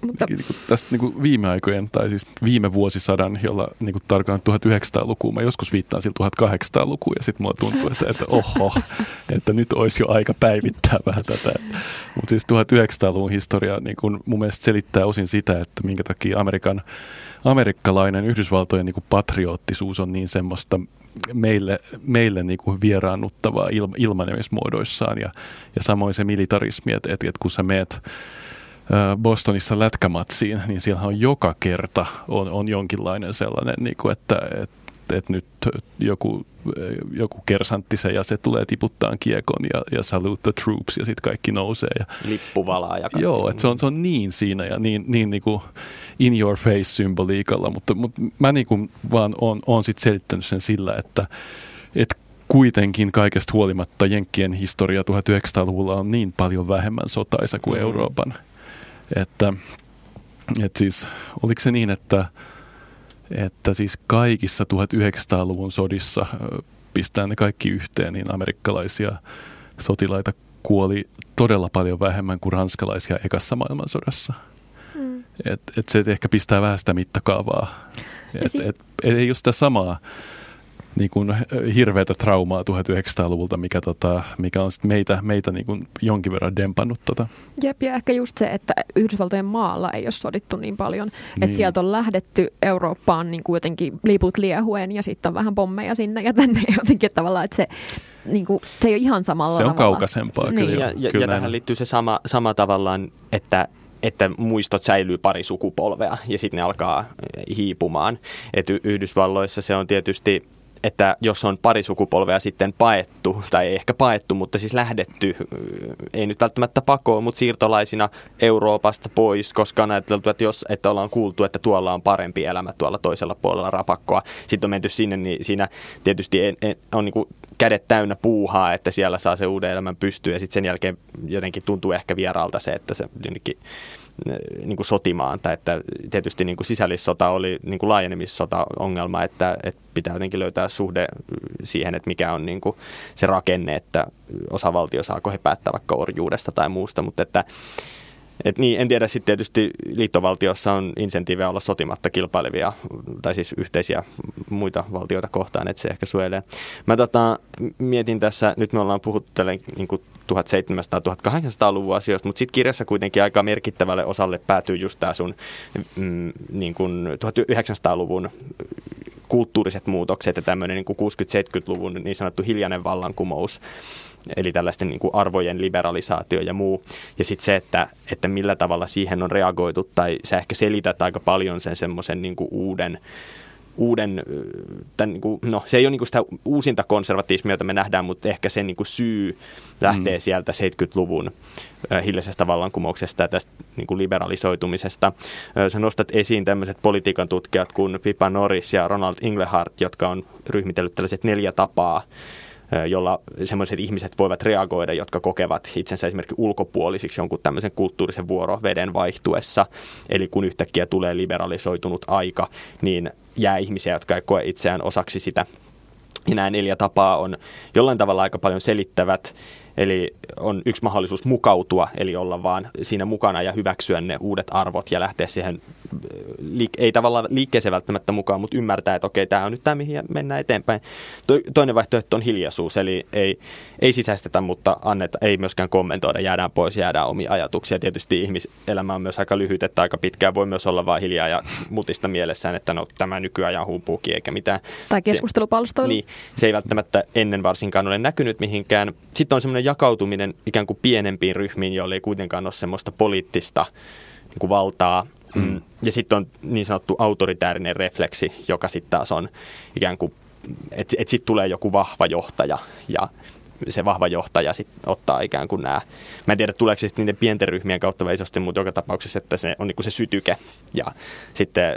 mutta... Niin kuin tästä niin kuin viime aikojen, tai siis viime vuosisadan, jolla niin kuin tarkoitan 1900-lukua, mä joskus viittaan sillä 1800-lukuun, ja sitten mulla tuntuu, että, että oho, että nyt olisi jo aika päivittää vähän tätä. Mutta siis 1900-luvun historia niin kuin mun mielestä selittää osin sitä, että minkä takia Amerikan, amerikkalainen Yhdysvaltojen niin kuin patriottisuus on niin semmoista meille, meille niin kuin vieraannuttavaa ilma, ilmanemismuodoissaan ja, ja samoin se militarismi, että, että kun sä meet Bostonissa lätkämatsiin, niin siellä on joka kerta on, on jonkinlainen sellainen, niin kuin, että, että että nyt joku, joku kersantti se ja se tulee tiputtaa kiekon ja, ja salute the troops ja sitten kaikki nousee. Ja, Lippu valaa ja kaikki. Joo, että se on, se on niin siinä ja niin, niin, niin kuin in your face symboliikalla, mutta, mutta mä niin kuin vaan on, on sitten selittänyt sen sillä, että, että kuitenkin kaikesta huolimatta Jenkkien historia 1900-luvulla on niin paljon vähemmän sotaisa kuin mm. Euroopan. Että, että siis, oliko se niin, että, että siis kaikissa 1900-luvun sodissa pistää ne kaikki yhteen, niin amerikkalaisia sotilaita kuoli todella paljon vähemmän kuin ranskalaisia ekassa maailmansodassa. Mm. Et, et se ehkä pistää vähän sitä mittakaavaa. Et, si- et, et, ei ole sitä samaa niin kuin hirveätä traumaa 1900-luvulta, mikä, tota, mikä on sit meitä, meitä niin kuin jonkin verran dempannut. Tota. Jep, ja ehkä just se, että Yhdysvaltojen maalla ei ole sodittu niin paljon. Niin. Että sieltä on lähdetty Eurooppaan niin kuin jotenkin liput liehuen ja sitten on vähän pommeja sinne ja tänne jotenkin että tavallaan, että se niin kuin, se ei ole ihan samalla Se on tavalla. kaukaisempaa niin. kyllä. Ja, ja, kyllä ja tähän liittyy se sama, sama tavallaan, että että muistot säilyy pari sukupolvea ja sitten ne alkaa hiipumaan. Et Yhdysvalloissa se on tietysti että jos on pari sukupolvea sitten paettu, tai ei ehkä paettu, mutta siis lähdetty, ei nyt välttämättä pakoon, mutta siirtolaisina Euroopasta pois, koska on ajateltu, että jos että ollaan kuultu, että tuolla on parempi elämä tuolla toisella puolella rapakkoa, sitten on menty sinne, niin siinä tietysti on niin kuin kädet täynnä puuhaa, että siellä saa se uuden elämän pystyä, ja sitten sen jälkeen jotenkin tuntuu ehkä vieraalta se, että se jonnekin niin kuin sotimaan. Tai että tietysti niin kuin sisällissota oli niin kuin laajenemissota ongelma, että, että pitää jotenkin löytää suhde siihen, että mikä on niin kuin se rakenne, että osavaltio saako he päättää vaikka orjuudesta tai muusta, mutta että et niin, en tiedä, sitten tietysti liittovaltiossa on insentiivejä olla sotimatta kilpailevia, tai siis yhteisiä muita valtioita kohtaan, että se ehkä suojelee. Mä tota, mietin tässä, nyt me ollaan puhuttu tälle niin 1700-1800-luvun asioista, mutta sitten kirjassa kuitenkin aika merkittävälle osalle päätyy just tämä sun mm, niin kuin 1900-luvun kulttuuriset muutokset ja tämmöinen niin 60-70-luvun niin sanottu hiljainen vallankumous, eli tällaisten niin kuin arvojen liberalisaatio ja muu. Ja sitten se, että, että millä tavalla siihen on reagoitu, tai sä ehkä selität aika paljon sen semmoisen niin uuden uuden, tämän, niin kuin, no se ei ole niin kuin sitä uusinta konservatismia, jota me nähdään, mutta ehkä se niin kuin syy lähtee mm. sieltä 70-luvun hiljaisesta vallankumouksesta ja tästä niin kuin liberalisoitumisesta. Sä nostat esiin tämmöiset politiikan tutkijat kuin Pippa Norris ja Ronald Inglehart, jotka on ryhmitellyt tällaiset neljä tapaa jolla sellaiset ihmiset voivat reagoida, jotka kokevat itsensä esimerkiksi ulkopuolisiksi jonkun tämmöisen kulttuurisen vuoroveden vaihtuessa. Eli kun yhtäkkiä tulee liberalisoitunut aika, niin jää ihmisiä, jotka ei koe itseään osaksi sitä. Ja nämä neljä tapaa on jollain tavalla aika paljon selittävät Eli on yksi mahdollisuus mukautua, eli olla vaan siinä mukana ja hyväksyä ne uudet arvot ja lähteä siihen, ei tavallaan liikkeeseen välttämättä mukaan, mutta ymmärtää, että okei, tämä on nyt tämä, mihin mennään eteenpäin. Toinen vaihtoehto on hiljaisuus, eli ei, ei sisäistetä, mutta anneta, ei myöskään kommentoida, jäädään pois, jäädään omia ajatuksia. Tietysti ihmiselämä on myös aika lyhyt, että aika pitkään voi myös olla vain hiljaa ja mutista mielessään, että no tämä nykyajan humpuukin eikä mitään. Tai keskustelupalstoilu. Niin, se ei välttämättä ennen varsinkaan ole näkynyt mihinkään. Sitten on semmoinen jakautuminen ikään kuin pienempiin ryhmiin, joille ei kuitenkaan ole semmoista poliittista niin kuin valtaa. Mm. mm. Ja sitten on niin sanottu autoritäärinen refleksi, joka sitten taas on ikään kuin, että et sitten tulee joku vahva johtaja ja se vahva johtaja sit ottaa ikään kuin nämä, mä en tiedä tuleeko se niiden pienten ryhmien kautta vai isosti, mutta joka tapauksessa, että se on niin kuin se sytyke. Ja sitten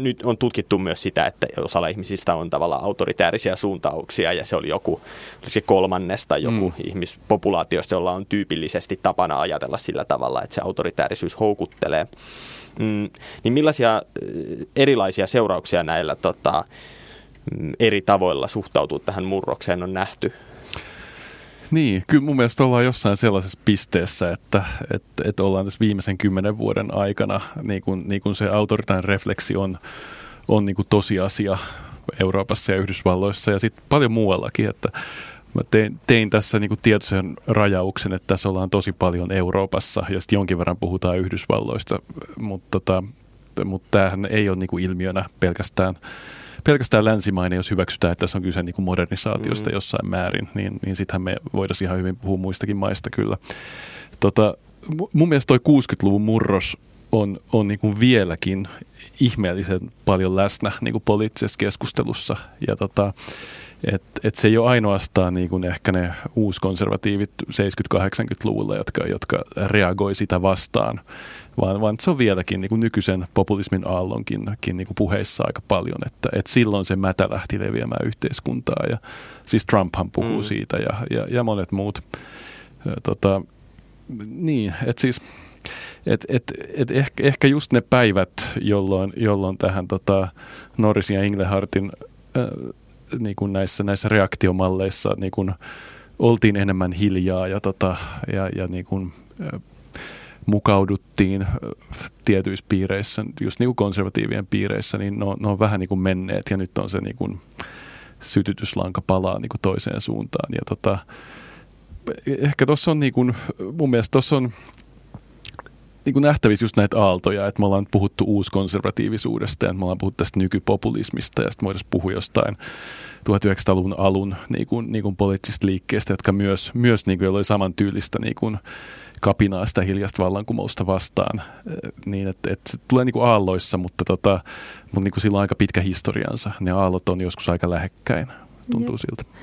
nyt on tutkittu myös sitä, että osalla ihmisistä on tavallaan autoritäärisiä suuntauksia ja se oli joku, se kolmannesta joku mm. ihmispopulaatiosta, jolla on tyypillisesti tapana ajatella sillä tavalla, että se autoritäärisyys houkuttelee. Mm, niin millaisia erilaisia seurauksia näillä tota, eri tavoilla suhtautuu tähän murrokseen on nähty niin, kyllä mun mielestä ollaan jossain sellaisessa pisteessä, että, että, että ollaan tässä viimeisen kymmenen vuoden aikana, niin kuin, niin kuin se autoritain refleksi on, on niin kuin tosiasia Euroopassa ja Yhdysvalloissa ja sitten paljon muuallakin, että mä tein, tein tässä niin tietoisen rajauksen, että tässä ollaan tosi paljon Euroopassa ja sitten jonkin verran puhutaan Yhdysvalloista, mutta, tota, mutta tämähän ei ole niin ilmiönä pelkästään pelkästään länsimainen, jos hyväksytään, että tässä on kyse niin kuin modernisaatiosta mm. jossain määrin, niin, niin sittenhän me voidaan ihan hyvin puhua muistakin maista kyllä. Tota, mun mielestä toi 60-luvun murros on, on niin kuin vieläkin ihmeellisen paljon läsnä niin kuin poliittisessa keskustelussa. Ja tota, et, et se ei ole ainoastaan niin kuin ehkä ne uuskonservatiivit 70-80-luvulla, jotka, jotka reagoi sitä vastaan, vaan, vaan se on vieläkin niin kuin nykyisen populismin aallonkin niin kuin puheissa aika paljon, että, että silloin se mätä lähti leviämään yhteiskuntaa ja siis Trumphan puhuu mm. siitä ja, ja, ja monet muut. Tota, niin, että siis et, et, et ehkä, ehkä just ne päivät, jolloin, jolloin tähän tota Norrisin ja Inglehartin äh, niin kuin näissä, näissä reaktiomalleissa niin kuin oltiin enemmän hiljaa ja, tota, ja, ja niin kuin, mukauduttiin tietyissä piireissä, just niin kuin konservatiivien piireissä, niin ne on, ne on vähän niin kuin menneet ja nyt on se niin kuin sytytyslanka palaa niin kuin toiseen suuntaan. Ja tota, ehkä tuossa on niin kuin, mun mielestä tuossa on niin kuin nähtävissä just näitä aaltoja, että me ollaan puhuttu uuskonservatiivisuudesta ja me ollaan puhuttu tästä nykypopulismista ja sitten voitaisiin puhua jostain 1900-luvun alun niin kuin, niin kuin poliittisista liikkeistä, jotka myös, myös niin kuin, oli samantyylistä niin kuin, kapinaa sitä hiljasta vallankumousta vastaan, eh, niin että, että se tulee niin kuin aalloissa, mutta, tota, mutta niin kuin sillä on aika pitkä historiansa. Ne aallot on joskus aika lähekkäin, tuntuu Jep. siltä.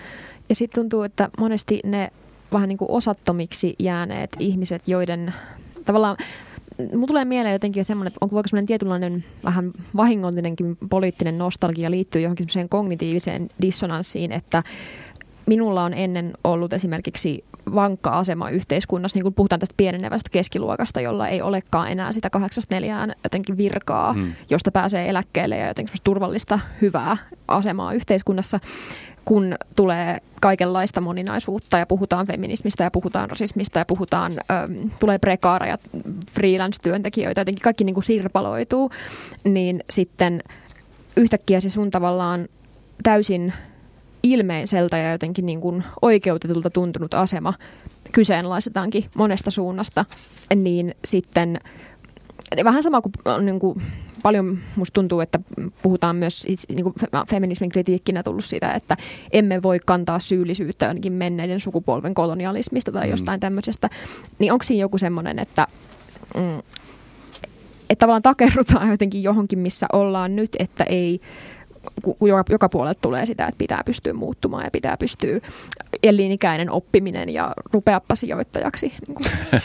Ja sitten tuntuu, että monesti ne vähän niin kuin osattomiksi jääneet ihmiset, joiden tavallaan Mulla tulee mieleen jotenkin semmoinen, että onko semmoinen tietynlainen vähän vahingollinenkin poliittinen nostalgia liittyy johonkin semmoiseen kognitiiviseen dissonanssiin, että minulla on ennen ollut esimerkiksi vankka asema yhteiskunnassa, niin kuin puhutaan tästä pienenevästä keskiluokasta, jolla ei olekaan enää sitä kahdeksasta neljään jotenkin virkaa, hmm. josta pääsee eläkkeelle ja jotenkin turvallista, hyvää asemaa yhteiskunnassa, kun tulee kaikenlaista moninaisuutta ja puhutaan feminismistä ja puhutaan rasismista ja puhutaan, äm, tulee prekaareja, freelance-työntekijöitä, jotenkin kaikki niin kuin sirpaloituu, niin sitten yhtäkkiä se sun tavallaan täysin ilmeiseltä ja jotenkin niin kuin oikeutetulta tuntunut asema kyseenalaistetaankin monesta suunnasta, niin sitten vähän sama kuin, niin kuin paljon musta tuntuu, että puhutaan myös niin kuin feminismin kritiikkinä tullut sitä, että emme voi kantaa syyllisyyttä ainakin menneiden sukupolven kolonialismista tai mm. jostain mm. tämmöisestä. Niin onko siinä joku semmoinen, että mm, että tavallaan takerrutaan jotenkin johonkin, missä ollaan nyt, että ei kun joka, joka puolelta tulee sitä, että pitää pystyä muuttumaan ja pitää pystyä elinikäinen oppiminen ja rupeappa sijoittajaksi. Niin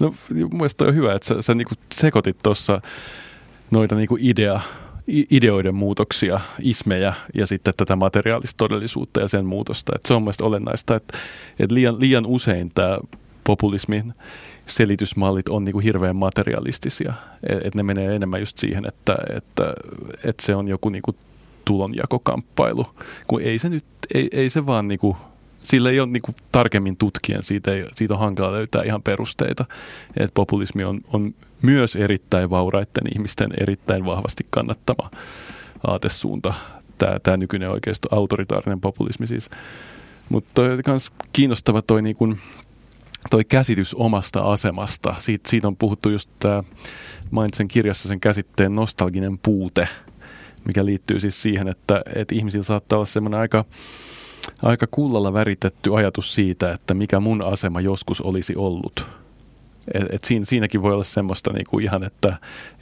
no mielestäni on hyvä, että sä, sä niin sekoitit tuossa noita niin idea, ideoiden muutoksia, ismejä ja sitten tätä materiaalista todellisuutta ja sen muutosta. Et se on mielestäni olennaista, että, että liian, liian usein tämä populismin selitysmallit on niin kuin hirveän materialistisia. Että et ne menee enemmän just siihen, että, että, että se on joku niin kuin tulonjakokamppailu, kun ei se nyt, ei, ei se vaan niin kuin, sillä ei ole niin kuin tarkemmin tutkien, siitä, ei, siitä on hankala löytää ihan perusteita. Että populismi on, on myös erittäin vauraiden ihmisten erittäin vahvasti kannattama aatesuunta, tämä, tämä nykyinen oikeisto, autoritaarinen populismi siis. Mutta myös kiinnostava toi niin kuin, toi käsitys omasta asemasta. Siitä, siitä on puhuttu just tämä, mainitsen kirjassa sen käsitteen nostalginen puute, mikä liittyy siis siihen, että, että ihmisillä saattaa olla semmoinen aika, aika kullalla väritetty ajatus siitä, että mikä mun asema joskus olisi ollut. Et, et siinä, siinäkin voi olla semmoista niinku ihan, että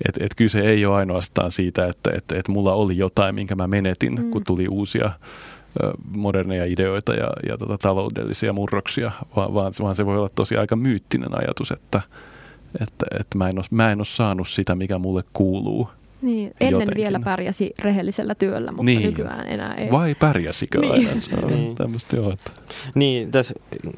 et, et kyse ei ole ainoastaan siitä, että et, et mulla oli jotain, minkä mä menetin, mm. kun tuli uusia moderneja ideoita ja, ja tota, taloudellisia murroksia, vaan, vaan, vaan se voi olla tosi aika myyttinen ajatus, että, että, että mä, en ole, mä en ole saanut sitä, mikä mulle kuuluu. Niin, ennen jotenkin. vielä pärjäsi rehellisellä työllä, mutta niin. nykyään enää ei. Vai pärjäsikö niin. aina? Se on niin. tämmöistä joo. Että. Niin, tässä,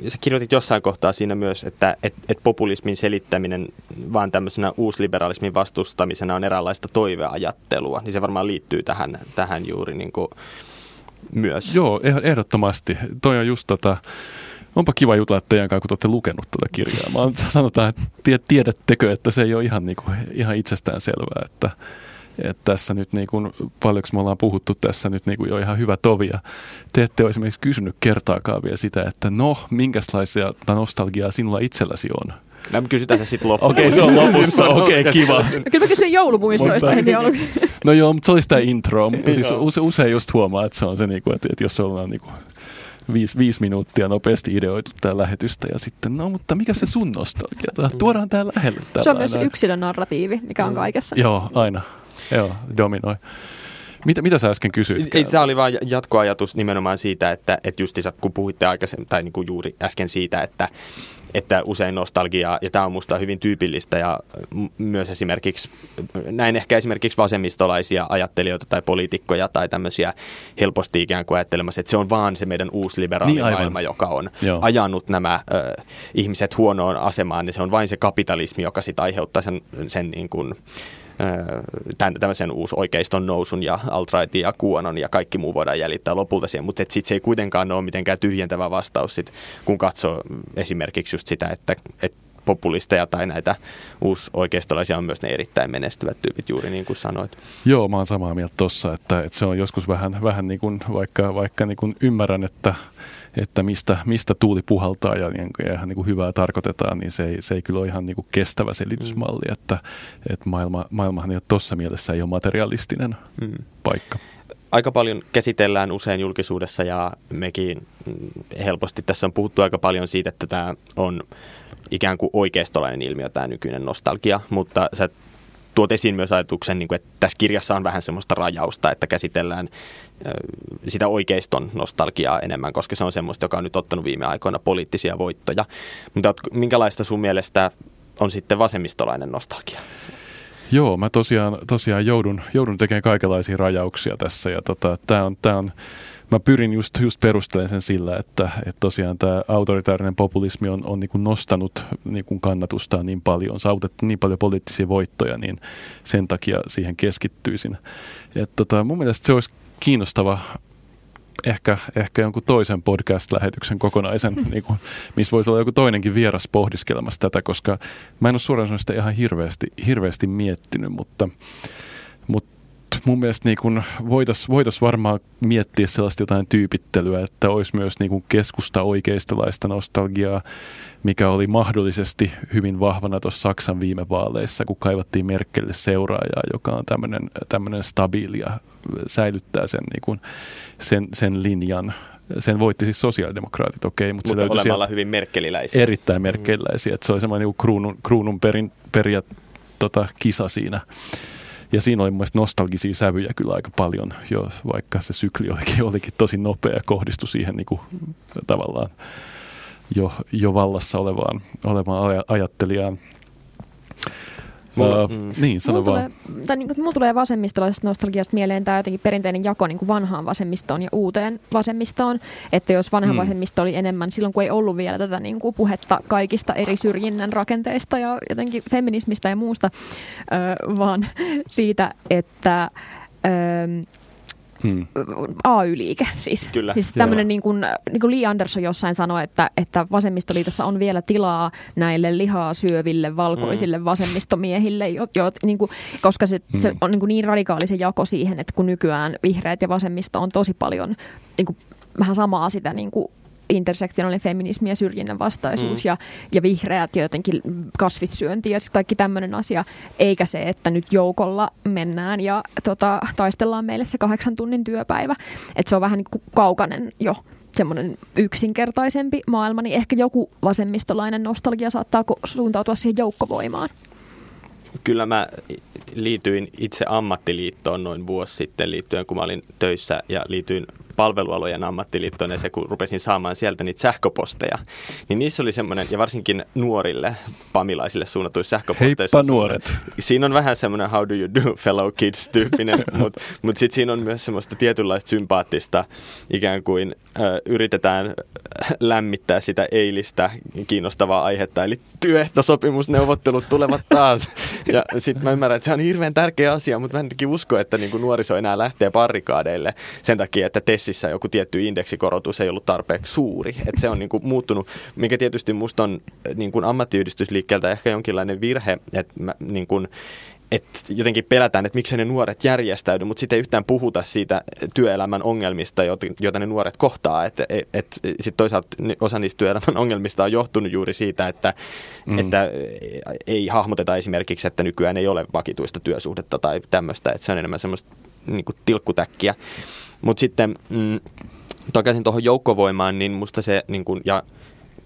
sä kirjoitit jossain kohtaa siinä myös, että et, et populismin selittäminen vaan tämmöisenä uusliberalismin vastustamisena on eräänlaista toiveajattelua, niin se varmaan liittyy tähän, tähän juuri niin kuin, myös. Joo, eh- ehdottomasti. Toi on just tota, onpa kiva jutella teidän kanssa, kun olette lukenut tuota kirjaa. Mä sanotaan, että tiedättekö, että se ei ole ihan, niin kuin, ihan itsestään selvää, että, että tässä nyt niin kuin, paljonko me ollaan puhuttu tässä nyt niin kuin jo ihan hyvä tovi. Ja te ette ole esimerkiksi kysynyt kertaakaan vielä sitä, että no, minkälaisia nostalgiaa sinulla itselläsi on. No, kysytään se sitten loppuun. Okei, okay, se on lopussa. Okei, okay, kiva. Kyllä mä kysyin joulumuistoista heti aluksi. No joo, mutta se oli sitä intro. Mutta siis use, usein just huomaa, että se on se, niinku, että, että jos ollaan niinku viisi, viisi minuuttia nopeasti ideoitu tämä lähetystä ja sitten, no mutta mikä se sun nostalgia? Tuodaan tämä lähelle. Se on myös yksilön narratiivi, mikä on kaikessa. Joo, aina. Joo, dominoi. Mitä, mitä sä äsken kysyit? Ei, tämä oli vain jatkoajatus nimenomaan siitä, että, että justiinsa kun puhuitte aikaisemmin, tai niin kuin juuri äsken siitä, että, että usein nostalgia, ja tämä on minusta hyvin tyypillistä, ja myös esimerkiksi, näin ehkä esimerkiksi vasemmistolaisia ajattelijoita tai poliitikkoja tai tämmöisiä helposti ikään kuin ajattelemassa, että se on vaan se meidän uusi liberaali niin, maailma, joka on Joo. ajanut nämä ö, ihmiset huonoon asemaan, niin se on vain se kapitalismi, joka sitten aiheuttaa sen, sen niin kuin, tämän, tämmöisen uusi oikeiston nousun ja alt ja kuonon ja kaikki muu voidaan jäljittää lopulta siihen, mutta sitten se ei kuitenkaan ole mitenkään tyhjentävä vastaus, sit, kun katsoo esimerkiksi just sitä, että, että populisteja tai näitä uusoikeistolaisia on myös ne erittäin menestyvät tyypit, juuri niin kuin sanoit. Joo, mä oon samaa mieltä tossa, että, että se on joskus vähän, vähän niin kuin, vaikka, vaikka niin kuin ymmärrän, että että mistä, mistä tuuli puhaltaa ja, ja ihan niin kuin hyvää tarkoitetaan, niin se ei, se ei kyllä ole ihan niin kuin kestävä selitysmalli, mm. että, että maailma, maailmahan ei ole tuossa mielessä ei ole materialistinen mm. paikka aika paljon käsitellään usein julkisuudessa ja mekin helposti tässä on puhuttu aika paljon siitä, että tämä on ikään kuin oikeistolainen ilmiö tämä nykyinen nostalgia, mutta sä tuot esiin myös ajatuksen, niin että tässä kirjassa on vähän semmoista rajausta, että käsitellään sitä oikeiston nostalgiaa enemmän, koska se on semmoista, joka on nyt ottanut viime aikoina poliittisia voittoja. Mutta minkälaista sun mielestä on sitten vasemmistolainen nostalgia? Joo, mä tosiaan, tosiaan joudun, joudun tekemään kaikenlaisia rajauksia tässä ja tota, tämä on, tää on mä pyrin just, just perustelemaan sen sillä, että, että tosiaan tämä autoritaarinen populismi on, on niin kuin nostanut niin kuin kannatustaan niin paljon, saavutettu niin paljon poliittisia voittoja, niin sen takia siihen keskittyisin. Et tota, mun mielestä se olisi kiinnostava ehkä, ehkä jonkun toisen podcast-lähetyksen kokonaisen, niin kuin, missä voisi olla joku toinenkin vieras pohdiskelemassa tätä, koska mä en ole suoraan sitä ihan hirveästi, hirveästi miettinyt, mutta, mutta mun mielestä niin voitaisiin voitais varmaan miettiä sellaista jotain tyypittelyä, että olisi myös niin kuin keskusta oikeistolaista nostalgiaa, mikä oli mahdollisesti hyvin vahvana tuossa Saksan viime vaaleissa, kun kaivattiin Merkelille seuraajaa, joka on tämmöinen stabiili ja säilyttää sen, niin kuin, sen, sen linjan sen voitti siis sosiaalidemokraatit, okei. Okay, mutta, mutta se olemalla hyvin merkeliläisiä. Erittäin merkeliläisiä, että se oli semmoinen niin kruunun, kruunun perin, peria, tota, kisa siinä. Ja siinä oli mun nostalgisia sävyjä kyllä aika paljon, jo, vaikka se sykli olikin, olikin tosi nopea ja kohdistui siihen niin kuin, tavallaan jo, jo vallassa olevaan, olevaan ajattelijaan. Mulla, uh, mm. Niin, sano mulla vaan. Tulee, tai niin, mulla tulee vasemmistolaisesta nostalgiasta mieleen tämä jotenkin perinteinen jako niin kuin vanhaan vasemmistoon ja uuteen vasemmistoon. Että jos vanha mm. vasemmisto oli enemmän silloin, kun ei ollut vielä tätä niin kuin puhetta kaikista eri syrjinnän rakenteista ja jotenkin feminismistä ja muusta, vaan siitä, että... Hmm. AY-liike siis. Kyllä. Siis tämmöinen niin kuin, niin kuin Lee Anderson jossain sanoi, että, että vasemmistoliitossa on vielä tilaa näille lihaa syöville valkoisille hmm. vasemmistomiehille, jo, jo, niin kuin, koska se, hmm. se on niin, kuin niin radikaali se jako siihen, että kun nykyään vihreät ja vasemmisto on tosi paljon niin kuin, vähän samaa sitä niin kuin intersektionaalinen feminismi ja syrjinnän vastaisuus mm. ja, ja vihreät ja jotenkin kasvissyönti ja kaikki tämmöinen asia, eikä se, että nyt joukolla mennään ja tota, taistellaan meille se kahdeksan tunnin työpäivä. Että se on vähän niin kuin kaukainen jo semmoinen yksinkertaisempi maailma, niin ehkä joku vasemmistolainen nostalgia saattaa suuntautua siihen joukkovoimaan. Kyllä mä liityin itse ammattiliittoon noin vuosi sitten liittyen, kun mä olin töissä ja liityin palvelualojen ammattiliittoon ja se, kun rupesin saamaan sieltä niitä sähköposteja, niin niissä oli semmoinen, ja varsinkin nuorille pamilaisille suunnatuissa sähköposteissa. Heippa nuoret! Siinä on vähän semmoinen how do you do fellow kids tyyppinen, mutta mut sitten siinä on myös semmoista tietynlaista sympaattista, ikään kuin yritetään lämmittää sitä eilistä kiinnostavaa aihetta, eli työehtosopimusneuvottelut tulevat taas. Ja sitten mä ymmärrän, että se on hirveän tärkeä asia, mutta mä en usko, että niinku nuoriso enää lähtee parrikaadeille sen takia, että TESissä joku tietty indeksikorotus ei ollut tarpeeksi suuri. Et se on niinku muuttunut, mikä tietysti musta on niinku ammattiyhdistysliikkeeltä ehkä jonkinlainen virhe, että niinku, että jotenkin pelätään, että miksi ne nuoret järjestäydy, mutta sitten ei yhtään puhuta siitä työelämän ongelmista, joita ne nuoret kohtaa. Että et, et, sitten toisaalta osa niistä työelämän ongelmista on johtunut juuri siitä, että, mm. että ei hahmoteta esimerkiksi, että nykyään ei ole vakituista työsuhdetta tai tämmöistä, että se on enemmän semmoista niin kuin tilkkutäkkiä. Mutta sitten mm, takaisin tuohon joukkovoimaan, niin musta se, niin kun, ja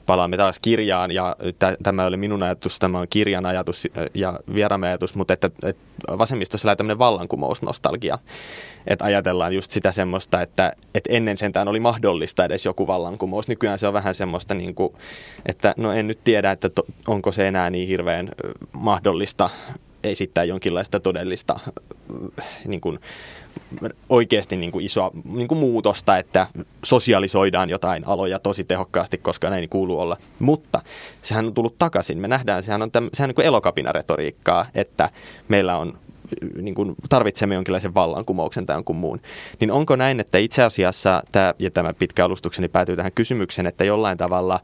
palaamme taas kirjaan, ja t- tämä oli minun ajatus, tämä on kirjan ajatus ja vieraamme ajatus, mutta että, että vasemmistossa lähtee tämmöinen vallankumousnostalgia. Että ajatellaan just sitä semmoista, että, että ennen sentään oli mahdollista edes joku vallankumous. Nykyään se on vähän semmoista, niin kuin, että no en nyt tiedä, että to, onko se enää niin hirveän mahdollista esittää jonkinlaista todellista niin kuin, oikeasti niin kuin isoa niin kuin muutosta, että sosialisoidaan jotain aloja tosi tehokkaasti, koska näin kuuluu olla. Mutta sehän on tullut takaisin. Me nähdään, sehän on, täm, sehän on niin elokapinaretoriikkaa, että meillä on niin kuin tarvitsemme jonkinlaisen vallankumouksen tai jonkun muun. Niin onko näin, että itse asiassa, tämä, ja tämä pitkä alustukseni päätyy tähän kysymykseen, että jollain tavalla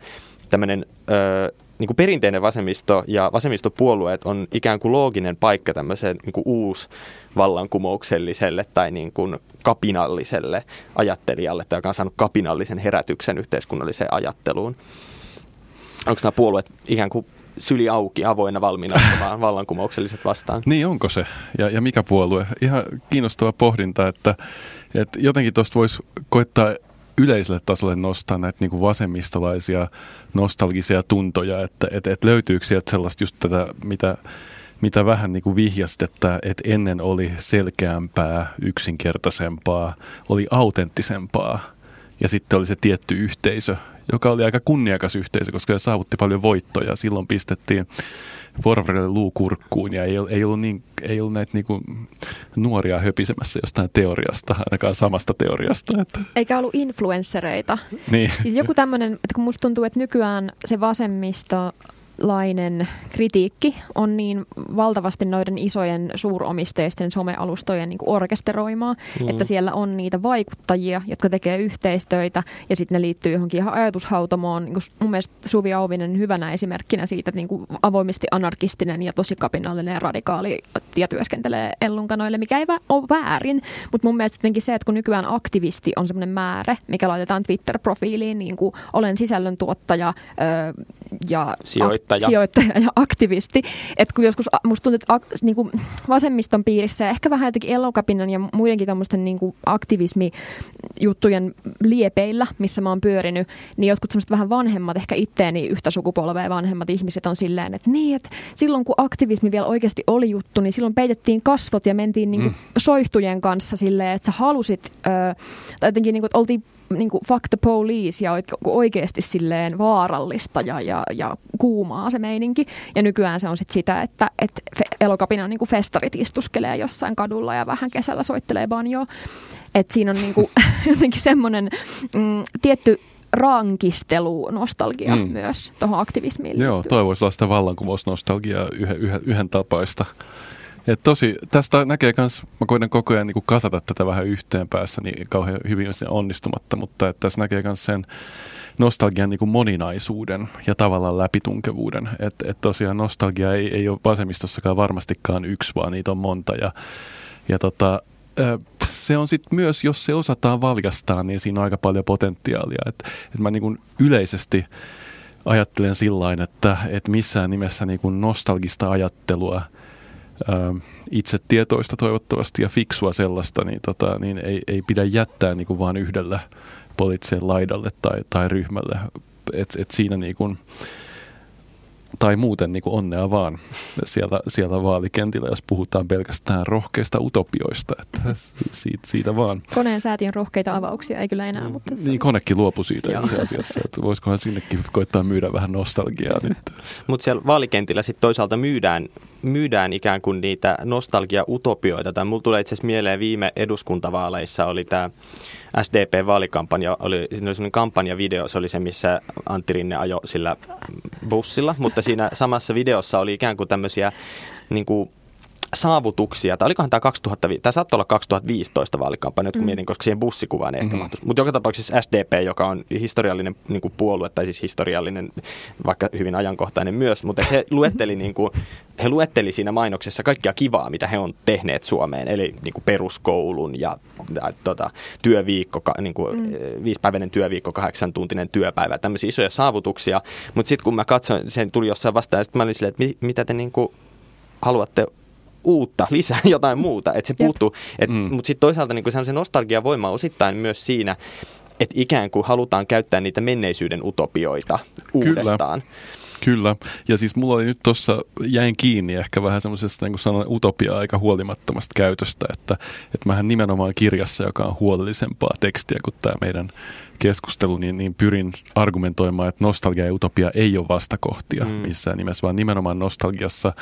tämmöinen ö, niin kuin perinteinen vasemmisto ja vasemmistopuolueet on ikään kuin looginen paikka tämmöiseen niin kuin uusi vallankumoukselliselle tai niin kuin kapinalliselle ajattelijalle, tai joka on saanut kapinallisen herätyksen yhteiskunnalliseen ajatteluun. Onko nämä puolueet ikään kuin syli auki, avoinna, valmiina vallankumoukselliset vastaan. Niin, onko se? Ja, ja mikä puolue? Ihan kiinnostava pohdinta, että, että jotenkin tuosta voisi koittaa yleiselle tasolle nostaa näitä niin kuin vasemmistolaisia nostalgisia tuntoja, että et, et löytyykö sieltä sellaista just tätä, mitä, mitä vähän niin kuin vihjasit, että, että ennen oli selkeämpää, yksinkertaisempaa, oli autenttisempaa ja sitten oli se tietty yhteisö, joka oli aika kunniakas yhteisö, koska se saavutti paljon voittoja. Silloin pistettiin Porvarille luukurkkuun ja ei, ei ollut, niin, ei ollut näitä niin kuin nuoria höpisemässä jostain teoriasta, ainakaan samasta teoriasta. Että. Eikä ollut influenssereita. Niin. Siis joku tämmöinen, että kun musta tuntuu, että nykyään se vasemmisto lainen kritiikki on niin valtavasti noiden isojen suuromisteisten somealustojen niin orkesteroimaa, mm. että siellä on niitä vaikuttajia, jotka tekee yhteistöitä ja sitten ne liittyy johonkin ihan ajatushautomoon. Niin mun mielestä Suvi Auvinen hyvänä esimerkkinä siitä, että niin kuin avoimesti anarkistinen ja tosi kapinallinen ja radikaali ja työskentelee ellunkanoille, mikä ei ole väärin, mutta mun mielestä jotenkin se, että kun nykyään aktivisti on semmoinen määrä, mikä laitetaan Twitter-profiiliin, niin kuin olen sisällöntuottaja ö, ja sijoittaja. Ak- sijoittaja ja aktivisti. Että kun joskus musta tuntuu, että ak- niin kuin vasemmiston piirissä ja ehkä vähän jotenkin elokapinan ja muidenkin tämmöisten niin kuin aktivismijuttujen liepeillä, missä mä oon pyörinyt, niin jotkut semmoiset vähän vanhemmat, ehkä itteeni yhtä sukupolvea vanhemmat ihmiset on silleen, että niin, että silloin kun aktivismi vielä oikeasti oli juttu, niin silloin peitettiin kasvot ja mentiin niin kuin mm. soihtujen kanssa silleen, että sä halusit, ö, tai jotenkin niin kuin, että oltiin niin kuin fuck the police ja oikeasti silleen vaarallista ja, ja, ja kuumaa se meininki. Ja nykyään se on sit sitä, että, että elokapina on niin kuin festarit istuskelee jossain kadulla ja vähän kesällä soittelee banjoa. Että siinä on niin kuin, jotenkin semmoinen mm, tietty rankistelu, nostalgia mm. myös tuohon aktivismiin. Joo, toivoisi olla sitä vallankumousnostalgiaa yhden, yhden, yhden tapaista. Et tosi, tästä näkee myös, mä koitan koko ajan niin kasata tätä vähän yhteen päässä, niin kauhean hyvin onnistumatta, mutta että tässä näkee myös sen nostalgian niin moninaisuuden ja tavallaan läpitunkevuuden. Että et tosiaan nostalgia ei, ei ole vasemmistossakaan varmastikaan yksi, vaan niitä on monta. Ja, ja tota, se on sitten myös, jos se osataan valjastaa, niin siinä on aika paljon potentiaalia. Että et mä niin yleisesti ajattelen sillä että, että missään nimessä niin nostalgista ajattelua – itse tietoista toivottavasti ja fiksua sellaista, niin, tota, niin ei, ei pidä jättää niin kuin vaan yhdellä poliittiselle laidalle tai, tai ryhmälle. Et, et siinä niin kuin, tai muuten niin kuin onnea vaan siellä, siellä vaalikentillä, jos puhutaan pelkästään rohkeista utopioista. Että siitä, siitä vaan. Koneen säätiön rohkeita avauksia ei kyllä enää. Mutta niin, konekin luopui siitä itse asiassa. Että voisikohan sinnekin koittaa myydä vähän nostalgiaa nyt. Mutta siellä vaalikentillä sitten toisaalta myydään, myydään ikään kuin niitä nostalgia-utopioita. Tai mulla tulee itse asiassa mieleen viime eduskuntavaaleissa oli tämä SDP-vaalikampanja, oli, siinä oli semmoinen kampanjavideo, se oli se, missä Antti Rinne ajoi sillä bussilla, mutta siinä samassa videossa oli ikään kuin tämmöisiä niin kuin saavutuksia, tai olikohan tämä 2000, tämä saattoi olla 2015 vaalikampanja, kun mm. mietin, koska siihen bussikuvaan ei mm-hmm. ehkä mahtuisi. Mutta joka tapauksessa SDP, joka on historiallinen niin kuin puolue, tai siis historiallinen, vaikka hyvin ajankohtainen myös, mutta he luetteli, niin kuin, he luetteli siinä mainoksessa kaikkia kivaa, mitä he on tehneet Suomeen, eli niin kuin peruskoulun ja, ja tota, työviikko, niin kuin, mm. viisipäiväinen työviikko, kahdeksan tuntinen työpäivä, tämmöisiä isoja saavutuksia, mutta sitten kun mä katsoin, sen tuli jossain vastaan, ja sitten mä olin silleen, että mitä te niin kuin, haluatte uutta, lisää jotain muuta, että se puuttuu. Et, mm. Mutta sitten toisaalta niin se nostalgia voima osittain myös siinä, että ikään kuin halutaan käyttää niitä menneisyyden utopioita uudestaan. Kyllä. Kyllä, ja siis mulla oli nyt tuossa, jäin kiinni ehkä vähän semmoisesta niin kuin sanon, utopia aika huolimattomasta käytöstä, että, että mähän nimenomaan kirjassa, joka on huolellisempaa tekstiä kuin tämä meidän keskustelu, niin, niin pyrin argumentoimaan, että nostalgia ja utopia ei ole vastakohtia mm. missään nimessä, vaan nimenomaan nostalgiassa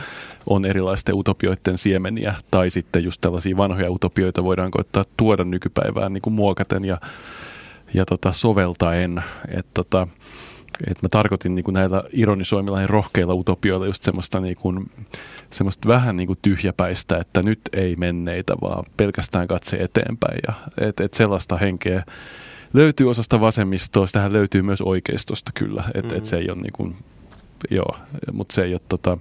on erilaisten utopioiden siemeniä, tai sitten just tällaisia vanhoja utopioita voidaan koittaa tuoda nykypäivään niin kuin muokaten ja, ja tota, soveltaen, että tota, et mä tarkoitin niin kuin näillä ironisoimilla ja rohkeilla utopioilla just semmoista, niin kuin, semmoista vähän niin kuin tyhjäpäistä, että nyt ei menneitä, vaan pelkästään katse eteenpäin. Ja, et, et sellaista henkeä löytyy osasta vasemmistoa, sitähän löytyy myös oikeistosta kyllä, että mm-hmm. et se ei ole niin kuin, joo, mutta se ei ole tota,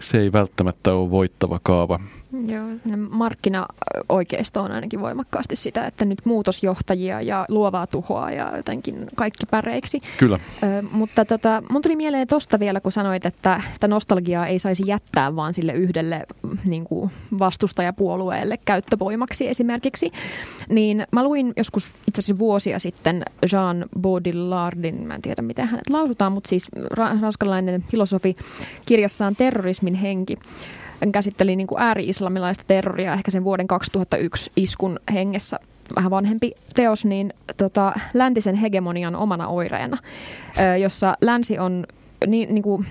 se ei välttämättä ole voittava kaava. Joo, markkinaoikeisto on ainakin voimakkaasti sitä, että nyt muutosjohtajia ja luovaa tuhoa ja jotenkin kaikki päreiksi. Kyllä. Ö, mutta tota, mun tuli mieleen tosta vielä, kun sanoit, että sitä nostalgiaa ei saisi jättää vaan sille yhdelle niin kuin vastustajapuolueelle käyttövoimaksi esimerkiksi. Niin mä luin joskus itse asiassa vuosia sitten Jean Baudillardin, mä en tiedä miten hänet lausutaan, mutta siis ranskalainen filosofi kirjassaan Terrorismin henki. Käsitteli niin kuin ääri-islamilaista terroria ehkä sen vuoden 2001 iskun hengessä. Vähän vanhempi teos, niin tota, läntisen hegemonian omana oireena, jossa länsi on niin, niin kuin,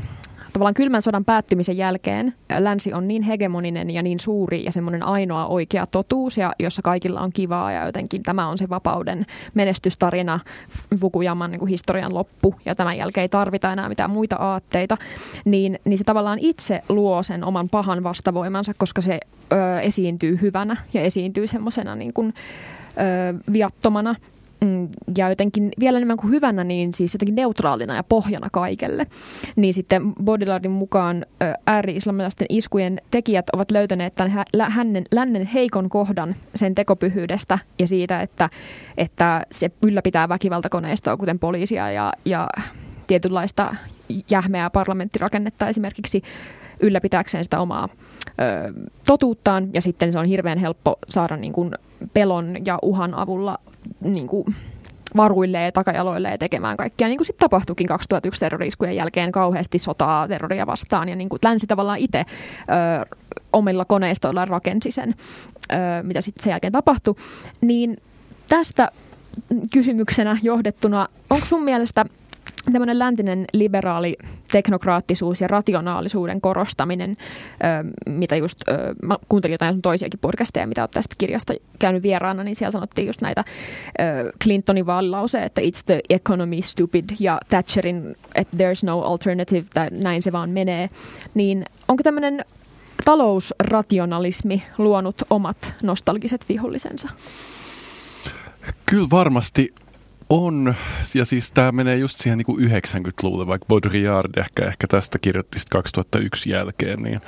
tavallaan kylmän sodan päättymisen jälkeen länsi on niin hegemoninen ja niin suuri ja semmoinen ainoa oikea totuus, ja jossa kaikilla on kivaa ja jotenkin tämä on se vapauden menestystarina, Fukuyaman niin historian loppu ja tämän jälkeen ei tarvita enää mitään muita aatteita, niin, niin se tavallaan itse luo sen oman pahan vastavoimansa, koska se ö, esiintyy hyvänä ja esiintyy semmoisena niin kuin, ö, viattomana ja jotenkin vielä enemmän kuin hyvänä, niin siis jotenkin neutraalina ja pohjana kaikelle. Niin sitten Bodilardin mukaan ääri-islamilaisten iskujen tekijät ovat löytäneet tämän hänen, lännen heikon kohdan sen tekopyhyydestä ja siitä, että, että se ylläpitää väkivaltakoneistoa, kuten poliisia ja, ja tietynlaista jähmeää parlamenttirakennetta esimerkiksi ylläpitääkseen sitä omaa ö, totuuttaan ja sitten se on hirveän helppo saada niin kuin pelon ja uhan avulla niin kuin varuilleen, takajaloilleen tekemään kaikkia. Niin kuin sitten tapahtuikin 2001 terroriskujen jälkeen kauheasti sotaa terroria vastaan ja niin kuin länsi tavallaan itse omilla koneistoillaan rakensi sen, ö, mitä sitten sen jälkeen tapahtui. Niin tästä kysymyksenä johdettuna, onko sun mielestä – tämmöinen läntinen liberaali teknokraattisuus ja rationaalisuuden korostaminen, mitä just, mä kuuntelin jotain toisiakin podcasteja, mitä olet tästä kirjasta käynyt vieraana, niin siellä sanottiin just näitä Clintonin vaalilause, että it's the economy stupid ja Thatcherin, että there's no alternative, tai näin se vaan menee. Niin onko tämmöinen talousrationalismi luonut omat nostalgiset vihollisensa? Kyllä varmasti on, ja siis tämä menee just siihen niin 90-luvulle, vaikka Baudrillard ehkä, ehkä tästä kirjoitti 2001 jälkeen, niin,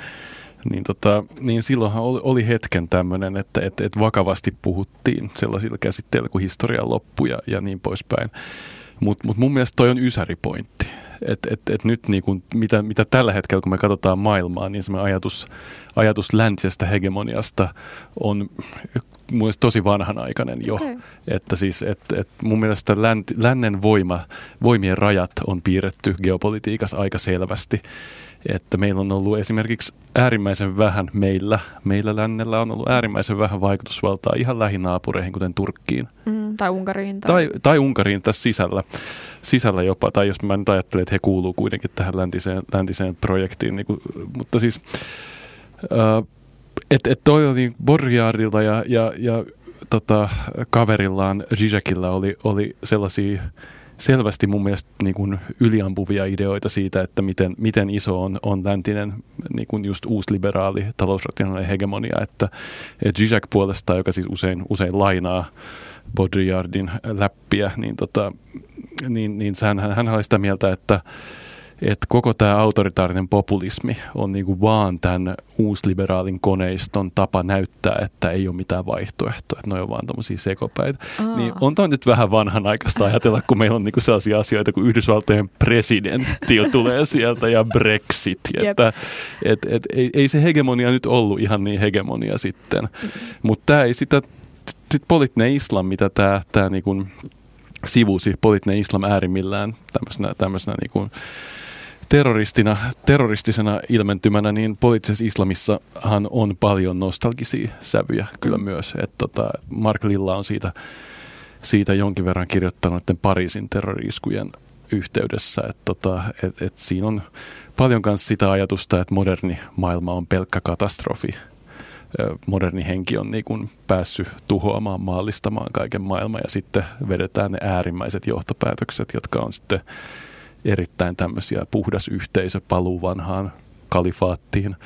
niin, tota, niin silloinhan oli, oli hetken tämmöinen, että et, et vakavasti puhuttiin sellaisilla käsitteillä kuin historian loppu ja, ja niin poispäin. Mutta mut mun mielestä toi on ysäripointti. Että et, et nyt niin kun, mitä, mitä tällä hetkellä, kun me katsotaan maailmaa, niin se ajatus, ajatus läntisestä hegemoniasta on mun tosi vanhanaikainen jo. Okay. Että siis, et, et mun mielestä länt, lännen voima, voimien rajat on piirretty geopolitiikassa aika selvästi. Että meillä on ollut esimerkiksi äärimmäisen vähän meillä, meillä lännellä on ollut äärimmäisen vähän vaikutusvaltaa ihan lähinaapureihin, kuten Turkkiin. Mm, tai Unkariin. Tai... tai, tai Unkariin tässä sisällä, sisällä jopa. Tai jos mä nyt ajattelen, että he kuuluu kuitenkin tähän läntiseen, läntiseen projektiin. Niin kuin, mutta siis... Äh, että et toi oli Borjaarilta ja, ja, ja tota, kaverillaan Zizekillä oli, oli sellaisia selvästi mun mielestä niin kuin yliampuvia ideoita siitä, että miten, miten iso on, on läntinen niin kuin just uusliberaali talousrationaalinen hegemonia, että, että Zizek puolestaan, joka siis usein, usein lainaa Baudrillardin läppiä, niin, tota, niin, niin hän, hän oli sitä mieltä, että että koko tämä autoritaarinen populismi on niinku vaan tämän uusliberaalin koneiston tapa näyttää, että ei ole mitään vaihtoehtoa, että ne on vaan tämmöisiä sekopäitä. Aa. Niin on toi nyt vähän vanhanaikaista ajatella, kun meillä on niinku sellaisia asioita, kun Yhdysvaltojen presidentti tulee sieltä ja Brexit. Että et, et, ei, ei se hegemonia nyt ollut ihan niin hegemonia sitten. Mm. Mutta tämä ei sitä, sit poliittinen islam, mitä tämä tää niinku sivusi, poliittinen islam äärimmillään tämmöisenä, tämmöisenä niinku, terroristina, terroristisena ilmentymänä, niin poliittisessa islamissahan on paljon nostalgisia sävyjä kyllä mm. myös. Et tota, Mark Lilla on siitä, siitä jonkin verran kirjoittanut Pariisin terroriskujen yhteydessä, että tota, et, et siinä on paljon myös sitä ajatusta, että moderni maailma on pelkkä katastrofi. Moderni henki on niin kuin päässyt tuhoamaan, maallistamaan kaiken maailman ja sitten vedetään ne äärimmäiset johtopäätökset, jotka on sitten erittäin tämmöisiä puhdas yhteisö, paluu vanhaan kalifaattiin.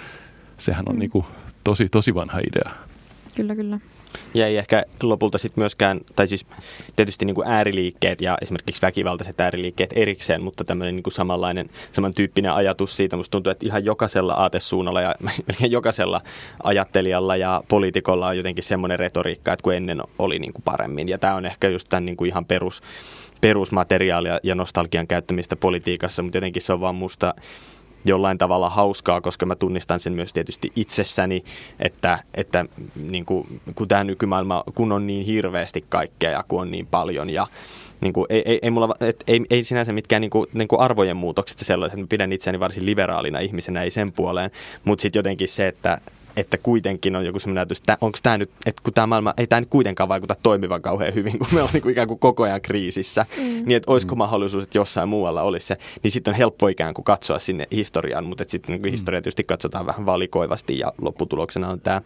Sehän on mm. niin kuin tosi, tosi vanha idea. Kyllä, kyllä. Ja ei ehkä lopulta sitten myöskään, tai siis tietysti niin kuin ääriliikkeet ja esimerkiksi väkivaltaiset ääriliikkeet erikseen, mutta tämmöinen niin kuin samanlainen, samantyyppinen ajatus siitä. Musta tuntuu, että ihan jokaisella aatesuunnalla ja jokaisella ajattelijalla ja poliitikolla on jotenkin semmoinen retoriikka, että kun ennen oli niin kuin paremmin. Ja tämä on ehkä just tämän niin kuin ihan perus perusmateriaalia ja nostalgian käyttämistä politiikassa, mutta jotenkin se on vaan musta jollain tavalla hauskaa, koska mä tunnistan sen myös tietysti itsessäni, että, että niin kuin, kun tämä nykymaailma, kun on niin hirveästi kaikkea ja kun on niin paljon ja niin kuin, ei, ei, ei, mulla, et, ei, ei sinänsä mitkään niin kuin, niin kuin arvojen muutokset sellaiset, että pidän itseäni varsin liberaalina ihmisenä, ei sen puoleen, mutta sitten jotenkin se, että että kuitenkin on joku semmoinen ajatus, että onko tämä nyt, että kun tämä maailma, ei tämä nyt kuitenkaan vaikuta toimivan kauhean hyvin, kun me on niin kuin ikään kuin koko ajan kriisissä, mm. niin että olisiko mm. mahdollisuus, että jossain muualla olisi se, niin sitten on helppo ikään kuin katsoa sinne historiaan, mutta sitten niin mm. historia tietysti katsotaan vähän valikoivasti ja lopputuloksena on tämä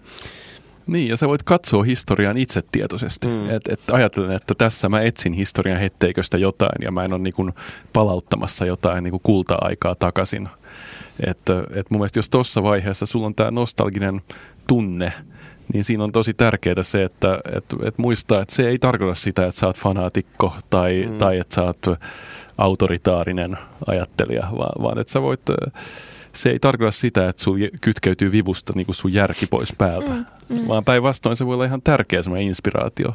niin, ja sä voit katsoa historian itsetietoisesti. Mm. Et, et ajatellen, että tässä mä etsin historian hetteiköstä jotain ja mä en ole niin palauttamassa jotain niin kulta-aikaa takaisin. Että et mun mielestä jos tuossa vaiheessa sulla on tämä nostalginen tunne, niin siinä on tosi tärkeää se, että et, et muistaa, että se ei tarkoita sitä, että sä oot fanaatikko tai, mm. tai että sä oot autoritaarinen ajattelija, vaan, vaan että sä voit se ei tarkoita sitä, että sul kytkeytyy vivusta niin kuin sun järki pois päältä, mm, mm. vaan päinvastoin se voi olla ihan tärkeä semmoinen inspiraatio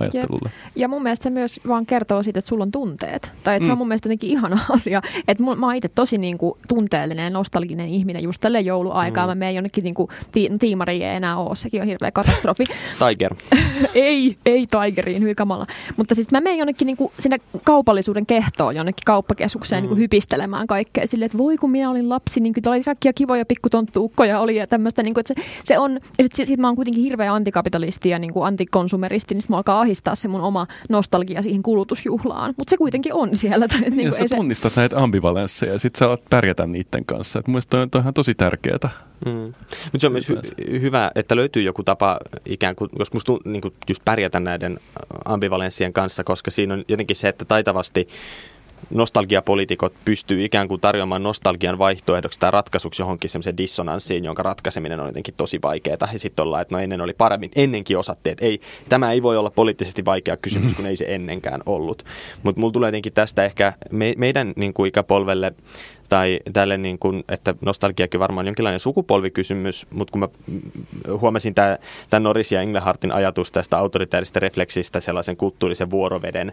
ajattelulle. Ja, ja mun mielestä se myös vaan kertoo siitä, että sulla on tunteet. Tai että mm. se on mm. mun mielestä jotenkin ihana asia. Että mä oon itse tosi niin kuin, tunteellinen ja nostalginen ihminen just tälle jouluaikaan. Mm. Mä menen jonnekin niin kuin, ti- tiimari ei enää ole. Sekin on hirveä katastrofi. Tiger. ei, ei Tigeriin, hyvin kamala. Mutta siis mä menen jonnekin niin kuin, sinne kaupallisuuden kehtoon, jonnekin kauppakeskukseen mm. niin kuin, hypistelemään kaikkea. Silleen, että voi kun minä olin lapsi, niin kyllä oli kaikkia kivoja pikkutonttuukkoja oli ja tämmöistä. Niin kuin, että se, se on, ja sitten sit mä oon kuitenkin hirveä antikapitalisti ja niin kuin antikonsumeristi, niin sit mä alkaa ahistaa se mun oma nostalgia siihen kulutusjuhlaan. Mutta se kuitenkin on siellä. Tai, niin kuin, sä tunnistat se... näitä ambivalensseja ja sitten sä alat pärjätä niiden kanssa. Et mun mielestä toi on, toi on ihan tosi tärkeää. Mm. Mutta se on myös hy- hyvä, että löytyy joku tapa ikään kuin, koska musta niin kuin just pärjätä näiden ambivalenssien kanssa, koska siinä on jotenkin se, että taitavasti nostalgiapolitiikot pystyy ikään kuin tarjoamaan nostalgian vaihtoehdoksi tai ratkaisuksi johonkin semmoiseen dissonanssiin, jonka ratkaiseminen on jotenkin tosi vaikeaa. Ja sitten ollaan, että no ennen oli paremmin, ennenkin osattiin, että ei, tämä ei voi olla poliittisesti vaikea kysymys, kun ei se ennenkään ollut. Mutta mulla tulee jotenkin tästä ehkä me, meidän niin kuin ikäpolvelle tai tälle niin kuin, että nostalgiakin varmaan jonkinlainen sukupolvikysymys, mutta kun mä huomasin tämän Norris ja Englehartin ajatus tästä autoritaarista refleksistä sellaisen kulttuurisen vuoroveden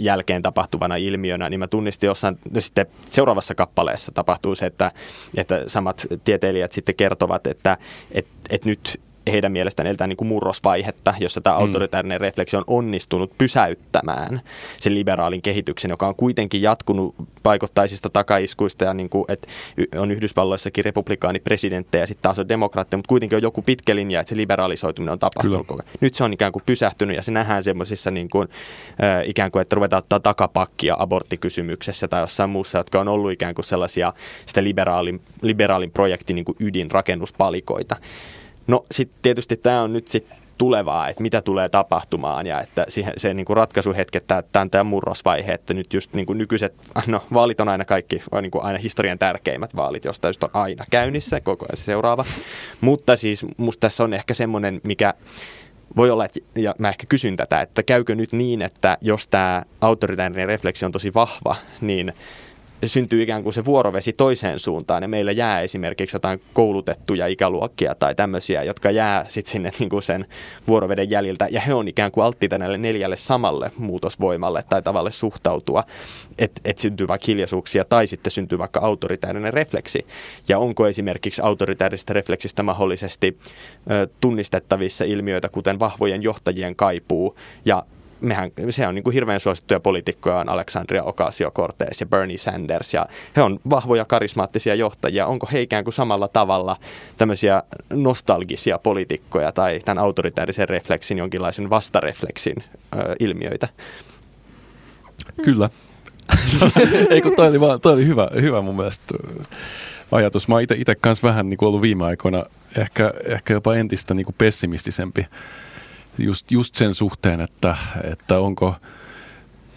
jälkeen tapahtuvana ilmiönä, niin mä tunnistin jossain, no sitten seuraavassa kappaleessa tapahtuu se, että, että samat tieteilijät sitten kertovat, että et, et nyt heidän mielestään eletään niin kuin murrosvaihetta, jossa tämä mm. refleksi on onnistunut pysäyttämään sen liberaalin kehityksen, joka on kuitenkin jatkunut paikottaisista takaiskuista ja niin kuin, että on Yhdysvalloissakin republikaanipresidenttejä ja sitten taas on demokraatteja, mutta kuitenkin on joku pitkä linja, että se liberalisoituminen on tapahtunut. Kyllä. Nyt se on ikään kuin pysähtynyt ja se nähdään semmoisissa niin kuin, äh, ikään kuin, että ruvetaan ottaa takapakkia aborttikysymyksessä tai jossain muussa, jotka on ollut ikään kuin sellaisia sitä liberaalin, liberaalin projektin niin kuin ydinrakennuspalikoita. No sitten tietysti tämä on nyt sitten tulevaa, että mitä tulee tapahtumaan ja että siihen, se niin kuin ratkaisuhetki, että tämä on tämä murrosvaihe, että nyt just niin kuin nykyiset, no vaalit on aina kaikki, on niin kuin aina historian tärkeimmät vaalit, josta just on aina käynnissä, koko ajan se seuraava. Mutta siis musta tässä on ehkä semmoinen, mikä voi olla, että, ja mä ehkä kysyn tätä, että käykö nyt niin, että jos tämä autoritaarinen refleksi on tosi vahva, niin syntyy ikään kuin se vuorovesi toiseen suuntaan ja meillä jää esimerkiksi jotain koulutettuja ikäluokkia tai tämmöisiä, jotka jää sitten sinne niin kuin sen vuoroveden jäljiltä ja he on ikään kuin alttiita näille neljälle samalle muutosvoimalle tai tavalle suhtautua, että et syntyy vaikka hiljaisuuksia tai sitten syntyy vaikka autoritäärinen refleksi. Ja onko esimerkiksi autoritäärisestä refleksistä mahdollisesti ö, tunnistettavissa ilmiöitä, kuten vahvojen johtajien kaipuu ja mehän, se on niin kuin hirveän suosittuja poliitikkoja, on Alexandria Ocasio-Cortez ja Bernie Sanders, ja he on vahvoja karismaattisia johtajia. Onko he ikään kuin samalla tavalla tämmöisiä nostalgisia poliitikkoja tai tämän autoritäärisen refleksin, jonkinlaisen vastarefleksin ö, ilmiöitä? Kyllä. Ei kun toi oli, vaan, toi oli hyvä, hyvä mun mielestä ajatus. Mä oon itse kanssa vähän niin kuin ollut viime aikoina ehkä, ehkä jopa entistä niin kuin pessimistisempi just, just sen suhteen, että, että onko,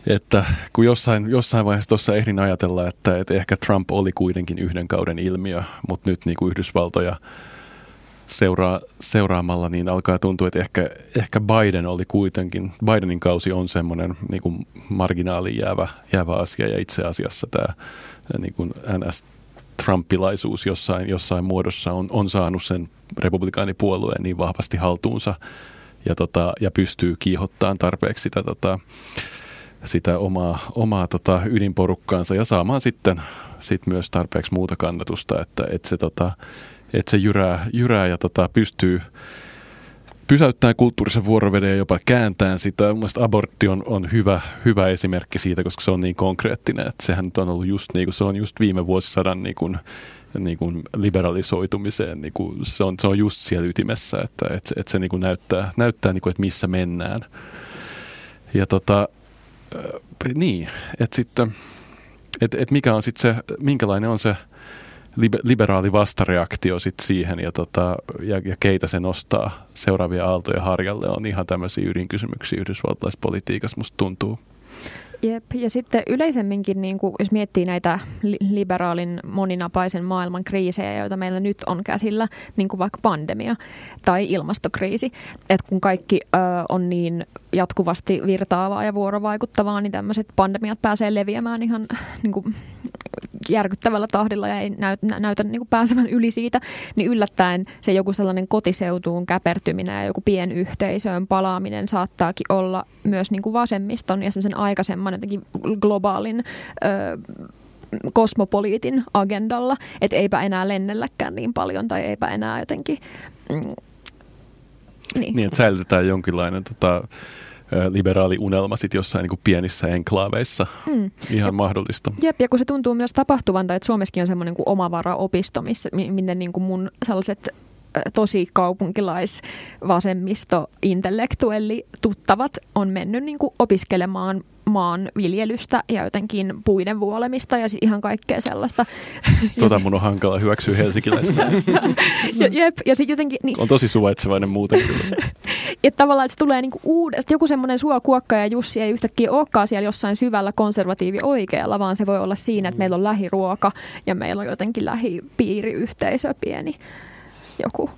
että kun jossain, jossain vaiheessa tuossa ehdin ajatella, että, että ehkä Trump oli kuitenkin yhden kauden ilmiö, mutta nyt niin kuin Yhdysvaltoja seuraa, seuraamalla, niin alkaa tuntua, että ehkä, ehkä Biden oli kuitenkin, Bidenin kausi on semmoinen niin kuin marginaaliin jäävä, jäävä asia ja itse asiassa tämä niin kuin NS Trumpilaisuus jossain, jossain muodossa on, on saanut sen republikaanipuolueen niin vahvasti haltuunsa, ja, tota, ja pystyy kiihottamaan tarpeeksi sitä, tota, sitä omaa, omaa tota, ydinporukkaansa ja saamaan sitten sit myös tarpeeksi muuta kannatusta, että, että se, tota, että se jyrää, jyrää ja tota, pystyy, pysäyttää kulttuurisen vuoroveden ja jopa kääntää sitä. Mielestäni abortti on, on hyvä, hyvä esimerkki siitä, koska se on niin konkreettinen. Että sehän on ollut just, niin kuin, se on just viime vuosisadan niin kuin, niin kuin liberalisoitumiseen, niin kuin, se, on, se on just siellä ytimessä, että, että, että se niin kuin näyttää, näyttää niin kuin, että missä mennään. Ja tota, äh, niin, että sitten, että, että mikä on sitten se, minkälainen on se liberaali vastareaktio sit siihen ja, tota, ja, ja keitä se nostaa seuraavia aaltoja harjalle on ihan tämmöisiä ydinkysymyksiä yhdysvaltalaisessa politiikassa, musta tuntuu. Jep, ja sitten yleisemminkin, niin kuin, jos miettii näitä liberaalin moninapaisen maailman kriisejä, joita meillä nyt on käsillä, niin kuin vaikka pandemia tai ilmastokriisi, että kun kaikki ö, on niin jatkuvasti virtaavaa ja vuorovaikuttavaa, niin tämmöiset pandemiat pääsee leviämään ihan niin kuin, järkyttävällä tahdilla ja ei näytä, näytä niin kuin pääsevän yli siitä, niin yllättäen se joku sellainen kotiseutuun käpertyminen ja joku pienyhteisöön palaaminen saattaakin olla myös niin kuin vasemmiston ja sen aikaisemman jotenkin globaalin ö, kosmopoliitin agendalla, että eipä enää lennelläkään niin paljon tai eipä enää jotenkin... Mm, niin. niin, että säilytetään jonkinlainen tota, liberaali unelma sitten jossain niin kuin pienissä enklaaveissa. Mm. Ihan ja, mahdollista. Jep, ja kun se tuntuu myös tapahtuvan, tai että Suomessakin on semmoinen kuin omavaraopisto, missä, minne niin kuin mun sellaiset tosi kaupunkilais vasemmisto intellektuelli tuttavat on mennyt niin kuin opiskelemaan maanviljelystä ja jotenkin puiden vuolemista ja siis ihan kaikkea sellaista. Tota mun on hankala hyväksyä helsinkiläistä. ja, jep, ja sit jotenkin... Niin, on tosi suvaitsevainen muuten kyllä. että tavallaan, että se tulee niinku uudesta, joku semmoinen sua kuokka ja Jussi ei yhtäkkiä olekaan siellä jossain syvällä konservatiivi oikealla, vaan se voi olla siinä, että meillä on lähiruoka ja meillä on jotenkin lähipiiriyhteisö pieni joku.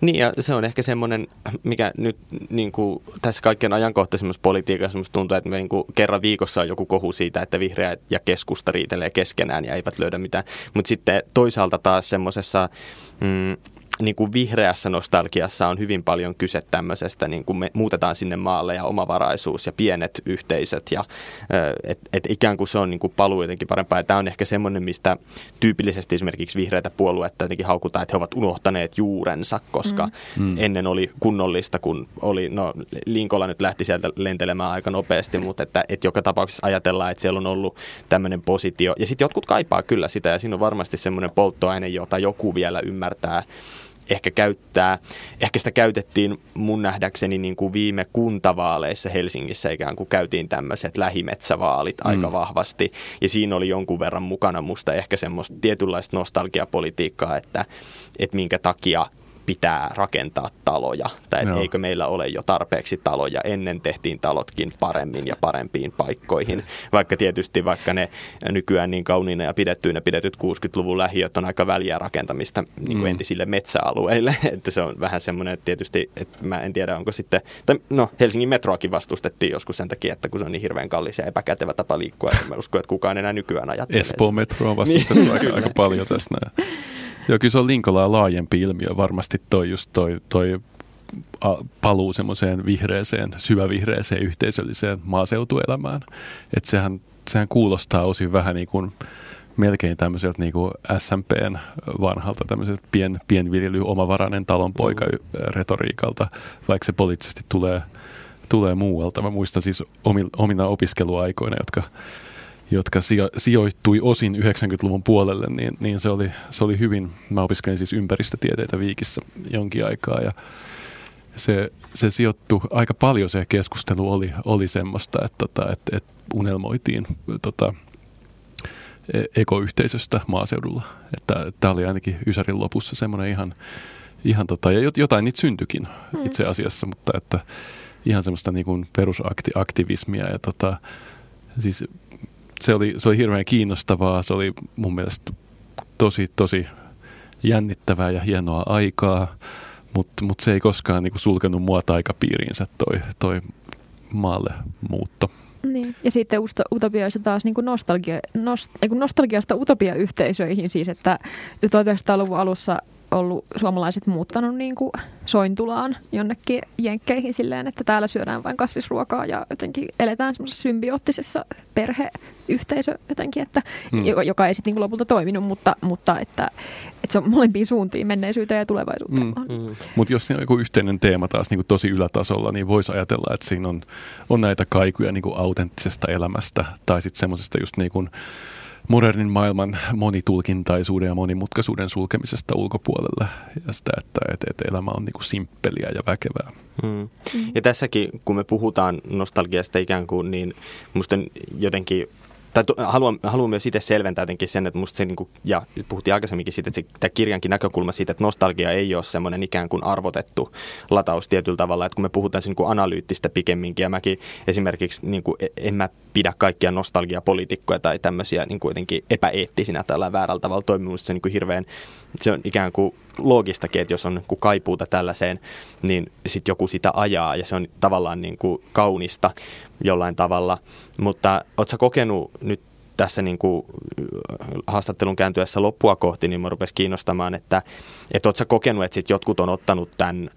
Niin ja se on ehkä semmoinen, mikä nyt niin kuin, tässä kaikkien ajankohtaisemmassa politiikassa tuntuu, että me niin kuin, kerran viikossa on joku kohu siitä, että vihreä ja keskusta riitelee keskenään ja eivät löydä mitään. Mutta sitten toisaalta taas semmoisessa mm, niin kuin vihreässä nostalgiassa on hyvin paljon kyse tämmöisestä, niin kuin me muutetaan sinne maalle ja omavaraisuus ja pienet yhteisöt ja että et ikään kuin se on niin kuin paluu jotenkin parempaa. Ja tämä on ehkä semmoinen, mistä tyypillisesti esimerkiksi vihreitä puolueita jotenkin haukutaan, että he ovat unohtaneet juurensa, koska mm. mm. ennen oli kunnollista, kun oli, no Linkola nyt lähti sieltä lentelemään aika nopeasti, mutta että, että joka tapauksessa ajatellaan, että siellä on ollut tämmöinen positio. Ja sitten jotkut kaipaa kyllä sitä ja siinä on varmasti semmoinen polttoaine, jota joku vielä ymmärtää ehkä käyttää. Ehkä sitä käytettiin mun nähdäkseni niin kuin viime kuntavaaleissa Helsingissä ikään kuin käytiin tämmöiset lähimetsävaalit mm. aika vahvasti. Ja siinä oli jonkun verran mukana musta ehkä semmoista tietynlaista nostalgiapolitiikkaa, että, että minkä takia pitää rakentaa taloja, tai että eikö meillä ole jo tarpeeksi taloja. Ennen tehtiin talotkin paremmin ja parempiin paikkoihin, vaikka tietysti vaikka ne nykyään niin kauniina ja pidettyinä pidetyt 60-luvun lähiöt on aika väliä rakentamista niin kuin mm. entisille metsäalueille, että se on vähän semmoinen, että tietysti, että mä en tiedä onko sitten, tai no Helsingin metroakin vastustettiin joskus sen takia, että kun se on niin hirveän kallis ja epäkätevä tapa liikkua, että mä uskon, että kukaan enää nykyään ajattelee. Espoo metroa vastustettu niin. aika, aika paljon tässä näin. Joo, kyllä se on Linkolaa laajempi ilmiö. Varmasti toi just toi, toi paluu semmoiseen vihreeseen, syvävihreeseen yhteisölliseen maaseutuelämään. Että sehän, sehän kuulostaa osin vähän niin kuin melkein tämmöiseltä niin kuin SMPn vanhalta tämmöiseltä pien, pienviljely, omavarainen talonpoika retoriikalta, vaikka se poliittisesti tulee, tulee muualta. Mä muistan siis omina opiskeluaikoina, jotka jotka sijo, sijoittui osin 90-luvun puolelle, niin, niin se, oli, se oli hyvin, mä opiskelin siis ympäristötieteitä Viikissä jonkin aikaa ja se, se sijoittui aika paljon se keskustelu oli, oli semmoista, että, tota, että, että unelmoitiin tota, e, ekoyhteisöstä maaseudulla. Että tämä oli ainakin Ysärin lopussa semmoinen ihan, ihan tota, ja jotain niitä syntyikin mm. itse asiassa, mutta että ihan semmoista niin kuin perusaktivismia ja tota, siis se oli, se oli hirveän kiinnostavaa. Se oli mun mielestä tosi, tosi jännittävää ja hienoa aikaa, mutta mut se ei koskaan niinku sulkenut mua taikapiiriinsä toi, toi maalle muutto. Niin. Ja sitten utopioissa taas niin kuin nostalgia, nost, niin kuin nostalgiasta utopiayhteisöihin siis, että 1900-luvun alussa ollut suomalaiset muuttanut niin kuin sointulaan jonnekin jenkkeihin silleen, että täällä syödään vain kasvisruokaa ja jotenkin eletään semmoisessa symbioottisessa perheyhteisö jotenkin, että, mm. joka ei sitten niin lopulta toiminut, mutta, mutta että, että se on molempiin suuntiin menneisyyteen ja tulevaisuuteen. Mm. Mm. Mutta jos siinä on joku yhteinen teema taas niin kuin tosi ylätasolla, niin voisi ajatella, että siinä on, on näitä kaikuja niin kuin autenttisesta elämästä tai sitten semmoisesta just niin kuin modernin maailman monitulkintaisuuden ja monimutkaisuuden sulkemisesta ulkopuolelle ja sitä, että, että, että elämä on niin kuin simppeliä ja väkevää. Hmm. Ja tässäkin, kun me puhutaan nostalgiasta ikään kuin, niin musta jotenkin tai to, haluan, haluan myös itse selventää jotenkin sen, että musta se, niin kuin, ja puhuttiin aikaisemminkin siitä, että se, tämä kirjankin näkökulma siitä, että nostalgia ei ole semmoinen ikään kuin arvotettu lataus tietyllä tavalla, että kun me puhutaan se niin kuin analyyttistä pikemminkin, ja mäkin esimerkiksi niin kuin, e, en mä pidä kaikkia nostalgiapoliitikkoja tai tämmöisiä niin kuin jotenkin epäeettisinä tai väärällä tavalla toimimusta, se on niin hirveän, se on ikään kuin loogistakin, että jos on niin kaipuuta tällaiseen, niin sitten joku sitä ajaa ja se on tavallaan niin kuin kaunista jollain tavalla. Mutta oletko kokenut nyt tässä niin kuin haastattelun kääntyessä loppua kohti, niin mä rupesi kiinnostamaan, että, että oletko kokenut, että sit jotkut on ottanut tämän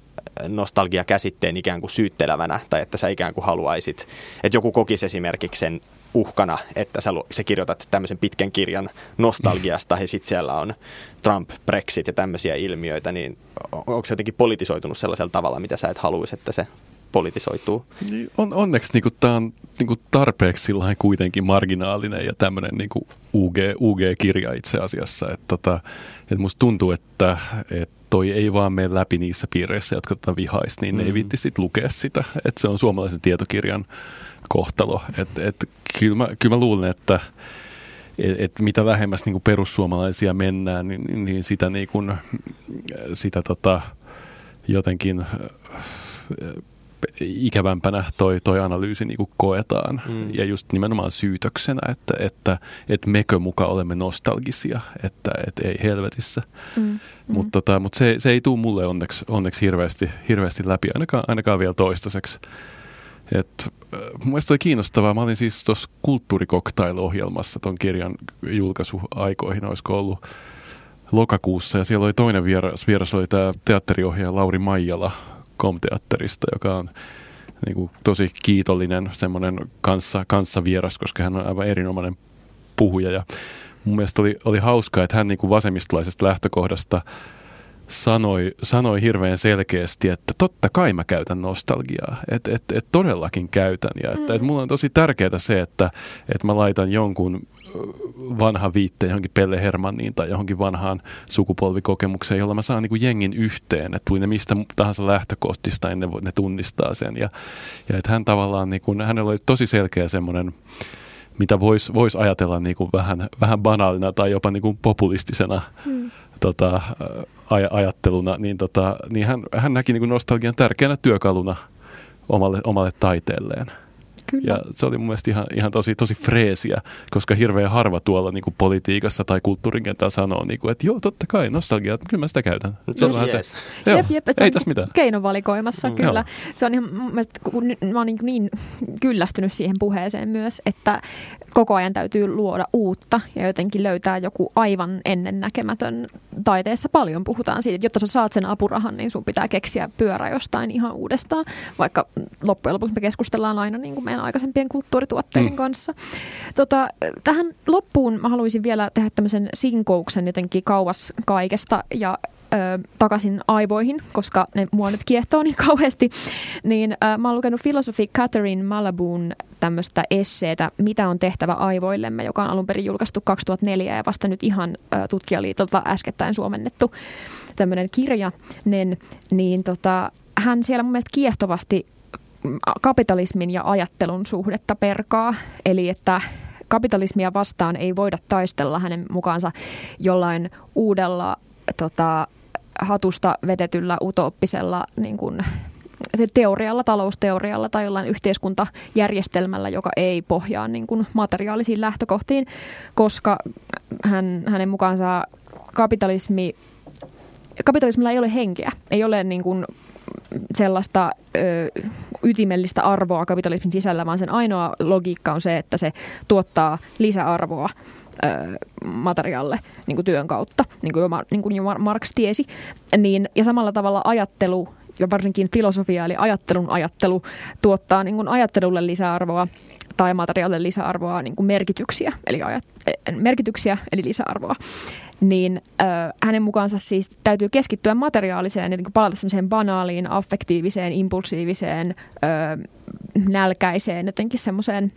nostalgia-käsitteen ikään kuin syyttelevänä, tai että sä ikään kuin haluaisit, että joku kokisi esimerkiksi sen uhkana, että sä, sä kirjoitat tämmöisen pitkän kirjan nostalgiasta ja sitten siellä on Trump, Brexit ja tämmöisiä ilmiöitä, niin onko se jotenkin politisoitunut sellaisella tavalla, mitä sä et haluaisi, että se politisoituu? Niin, on, onneksi niin tämä on niin tarpeeksi kuitenkin marginaalinen ja tämmöinen niin UG, UG-kirja itse asiassa. Että tota, et musta tuntuu, että, että toi ei vaan mene läpi niissä piireissä, jotka tota vihais, niin mm. ne ei mm. vitti sit lukea sitä. Että se on suomalaisen tietokirjan kohtalo. Että et, kyllä, mä, kyllä mä luulen, että et, et mitä lähemmäs niin perussuomalaisia mennään, niin, niin sitä, niin kuin, sitä tota, jotenkin ikävämpänä toi, toi analyysi niin kuin koetaan. Mm. Ja just nimenomaan syytöksenä, että, että, että mekö muka olemme nostalgisia, että, että ei helvetissä. Mm. Mm. Mutta tota, mut se, se ei tule mulle onneksi, onneksi hirveästi, hirveästi läpi, ainakaan, ainakaan vielä toistaiseksi. Et, äh, mielestäni oli kiinnostavaa. Mä olin siis tuossa kulttuurikoktail-ohjelmassa ton kirjan julkaisuaikoihin, olisiko ollut lokakuussa. Ja siellä oli toinen vieras, vieras oli tämä teatteriohjaaja Lauri Maijala Komteatterista, joka on niin kuin, tosi kiitollinen semmoinen kanssa, kanssavieras, koska hän on aivan erinomainen puhuja. Ja mun mielestä oli, oli hauskaa, että hän niin kuin vasemmistolaisesta lähtökohdasta sanoi, sanoi hirveän selkeästi, että totta kai mä käytän nostalgiaa, että et, et todellakin käytän. Ja että et mulla on tosi tärkeää se, että et mä laitan jonkun vanha viitteen johonkin Pelle Hermanniin tai johonkin vanhaan sukupolvikokemukseen, jolla mä saan niin kuin jengin yhteen, että tuli ne mistä tahansa lähtökohtista, niin ne, ne tunnistaa sen. Ja, ja että hän tavallaan, niin kuin, hänellä oli tosi selkeä semmoinen, mitä voisi vois ajatella niin kuin vähän, vähän banaalina tai jopa niin kuin populistisena hmm. Tota, aj- ajatteluna, niin, tota, niin hän, hän näki niin nostalgian tärkeänä työkaluna omalle, omalle taiteelleen. Kyllä. Ja se oli mun mielestä ihan, ihan tosi, tosi freesiä, koska hirveän harva tuolla niin kuin politiikassa tai kulttuurin kentällä sanoo, niin kuin, että joo, totta kai, nostalgia, kyllä mä sitä käytän. Se on se. Joo, jep, jep, ei tässä mitään. Keinovalikoimassa, mm. kyllä. Joo. Se on ihan, mun mielestä, kun mä oon niin, niin kyllästynyt siihen puheeseen myös, että koko ajan täytyy luoda uutta ja jotenkin löytää joku aivan ennennäkemätön. Taiteessa paljon puhutaan siitä, että jotta sä saat sen apurahan, niin sun pitää keksiä pyörä jostain ihan uudestaan, vaikka loppujen lopuksi me keskustellaan aina niin kuin meidän aikaisempien kulttuurituotteiden mm. kanssa. Tota, tähän loppuun mä haluaisin vielä tehdä tämmöisen sinkouksen jotenkin kauas kaikesta ja ö, takaisin aivoihin, koska ne mua nyt kiehtoo niin kauheasti. Niin ö, mä oon lukenut filosofi Catherine Malaboon tämmöistä esseetä, mitä on tehtävä aivoillemme, joka on alun perin julkaistu 2004 ja vasta nyt ihan ö, tutkijaliitolta äskettäin suomennettu tämmöinen kirja. Niin tota, hän siellä mun mielestä kiehtovasti kapitalismin ja ajattelun suhdetta perkaa. Eli että kapitalismia vastaan ei voida taistella hänen mukaansa jollain uudella tota, hatusta vedetyllä utooppisella niin kuin, teorialla, talousteorialla tai jollain yhteiskuntajärjestelmällä, joka ei pohjaa niin kuin materiaalisiin lähtökohtiin, koska hän, hänen mukaansa kapitalismi, kapitalismilla ei ole henkeä, ei ole niin kuin sellaista ö, ytimellistä arvoa kapitalismin sisällä, vaan sen ainoa logiikka on se, että se tuottaa lisäarvoa materiaalle niin kuin työn kautta, niin kuin jo, niin kuin jo Marx tiesi. Niin, ja samalla tavalla ajattelu ja varsinkin filosofia eli ajattelun ajattelu tuottaa niin kuin ajattelulle lisäarvoa tai materiaalille lisäarvoa niin kuin merkityksiä, eli ajat, merkityksiä eli lisäarvoa niin ö, hänen mukaansa siis täytyy keskittyä materiaaliseen niin palata semmoiseen banaaliin, affektiiviseen, impulsiiviseen, ö, nälkäiseen, jotenkin semmoiseen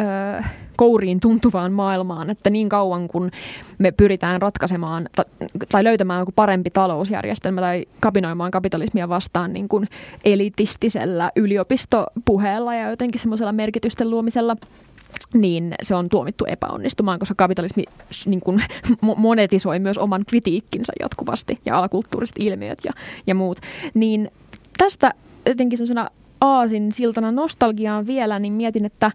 ö, kouriin tuntuvaan maailmaan, että niin kauan kun me pyritään ratkaisemaan tai löytämään joku parempi talousjärjestelmä tai kapinoimaan kapitalismia vastaan niin kuin elitistisellä yliopistopuheella ja jotenkin semmoisella merkitysten luomisella – niin se on tuomittu epäonnistumaan, koska kapitalismi niin kuin, monetisoi myös oman kritiikkinsä jatkuvasti ja alakulttuuriset ilmiöt ja, ja muut. Niin tästä jotenkin sellaisena aasin siltana nostalgiaan vielä, niin mietin, että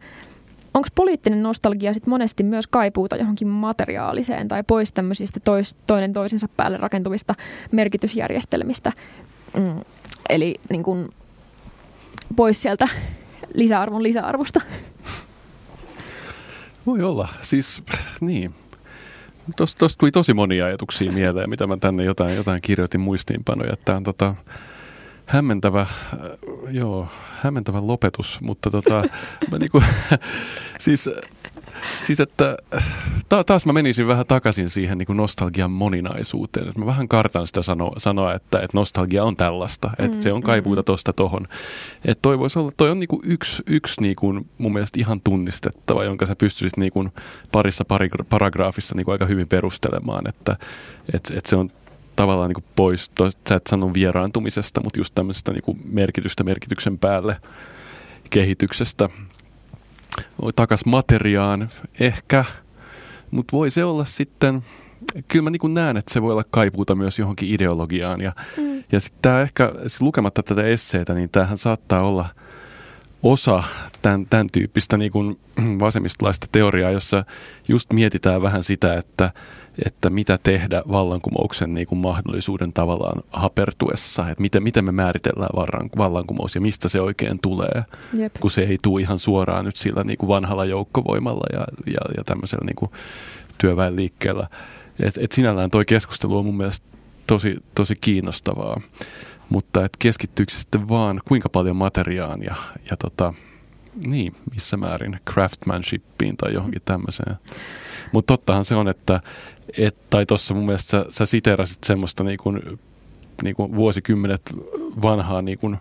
onko poliittinen nostalgia sit monesti myös kaipuuta johonkin materiaaliseen tai pois tämmöisistä tois, toinen toisensa päälle rakentuvista merkitysjärjestelmistä. Mm, eli niin kun, pois sieltä lisäarvon lisäarvosta. Voi olla. Siis, niin. Tuosta tuli tosi monia ajatuksia mieleen, mitä mä tänne jotain, jotain kirjoitin muistiinpanoja. Tämä on tota, hämmentävä, äh, joo, hämmentävä lopetus, mutta tota, mä niinku, siis Siis että ta- taas mä menisin vähän takaisin siihen niin kuin nostalgian moninaisuuteen. Mä vähän kartan sitä sano- sanoa, että, että nostalgia on tällaista, että mm, se on kaipuuta mm. tosta tohon. Että toi voisi olla, toi on niin kuin yksi, yksi niin kuin mun mielestä ihan tunnistettava, jonka sä pystyisit niin kuin parissa pari, paragraafissa niin kuin aika hyvin perustelemaan, että että että se on tavallaan niin kuin pois, sä et sano vieraantumisesta, mutta just tämmöisestä niin kuin merkitystä merkityksen päälle kehityksestä takas materiaan ehkä, mutta voi se olla sitten, kyllä mä niin näen, että se voi olla kaipuuta myös johonkin ideologiaan. Ja, mm. ja sitten tämä ehkä, siis lukematta tätä esseitä, niin tämähän saattaa olla osa tämän, tämän tyyppistä niin kuin vasemmistolaista teoriaa, jossa just mietitään vähän sitä, että että mitä tehdä vallankumouksen niin kuin mahdollisuuden tavallaan hapertuessa, että miten, miten me määritellään vallan, vallankumous ja mistä se oikein tulee, Jep. kun se ei tule ihan suoraan nyt sillä niin kuin vanhalla joukkovoimalla ja, ja, ja tämmöisellä niin kuin työväenliikkeellä. Et, et sinällään toi keskustelu on mun mielestä tosi, tosi kiinnostavaa, mutta et keskittyykö sitten vaan kuinka paljon materiaan ja, ja tota, niin, missä määrin craftsmanshipiin tai johonkin tämmöiseen. Mutta tottahan se on, että et, tai tuossa mun mielestä sä, sä siterasit semmoista niin kuin, niin kuin vuosikymmenet vanhaa niin kuin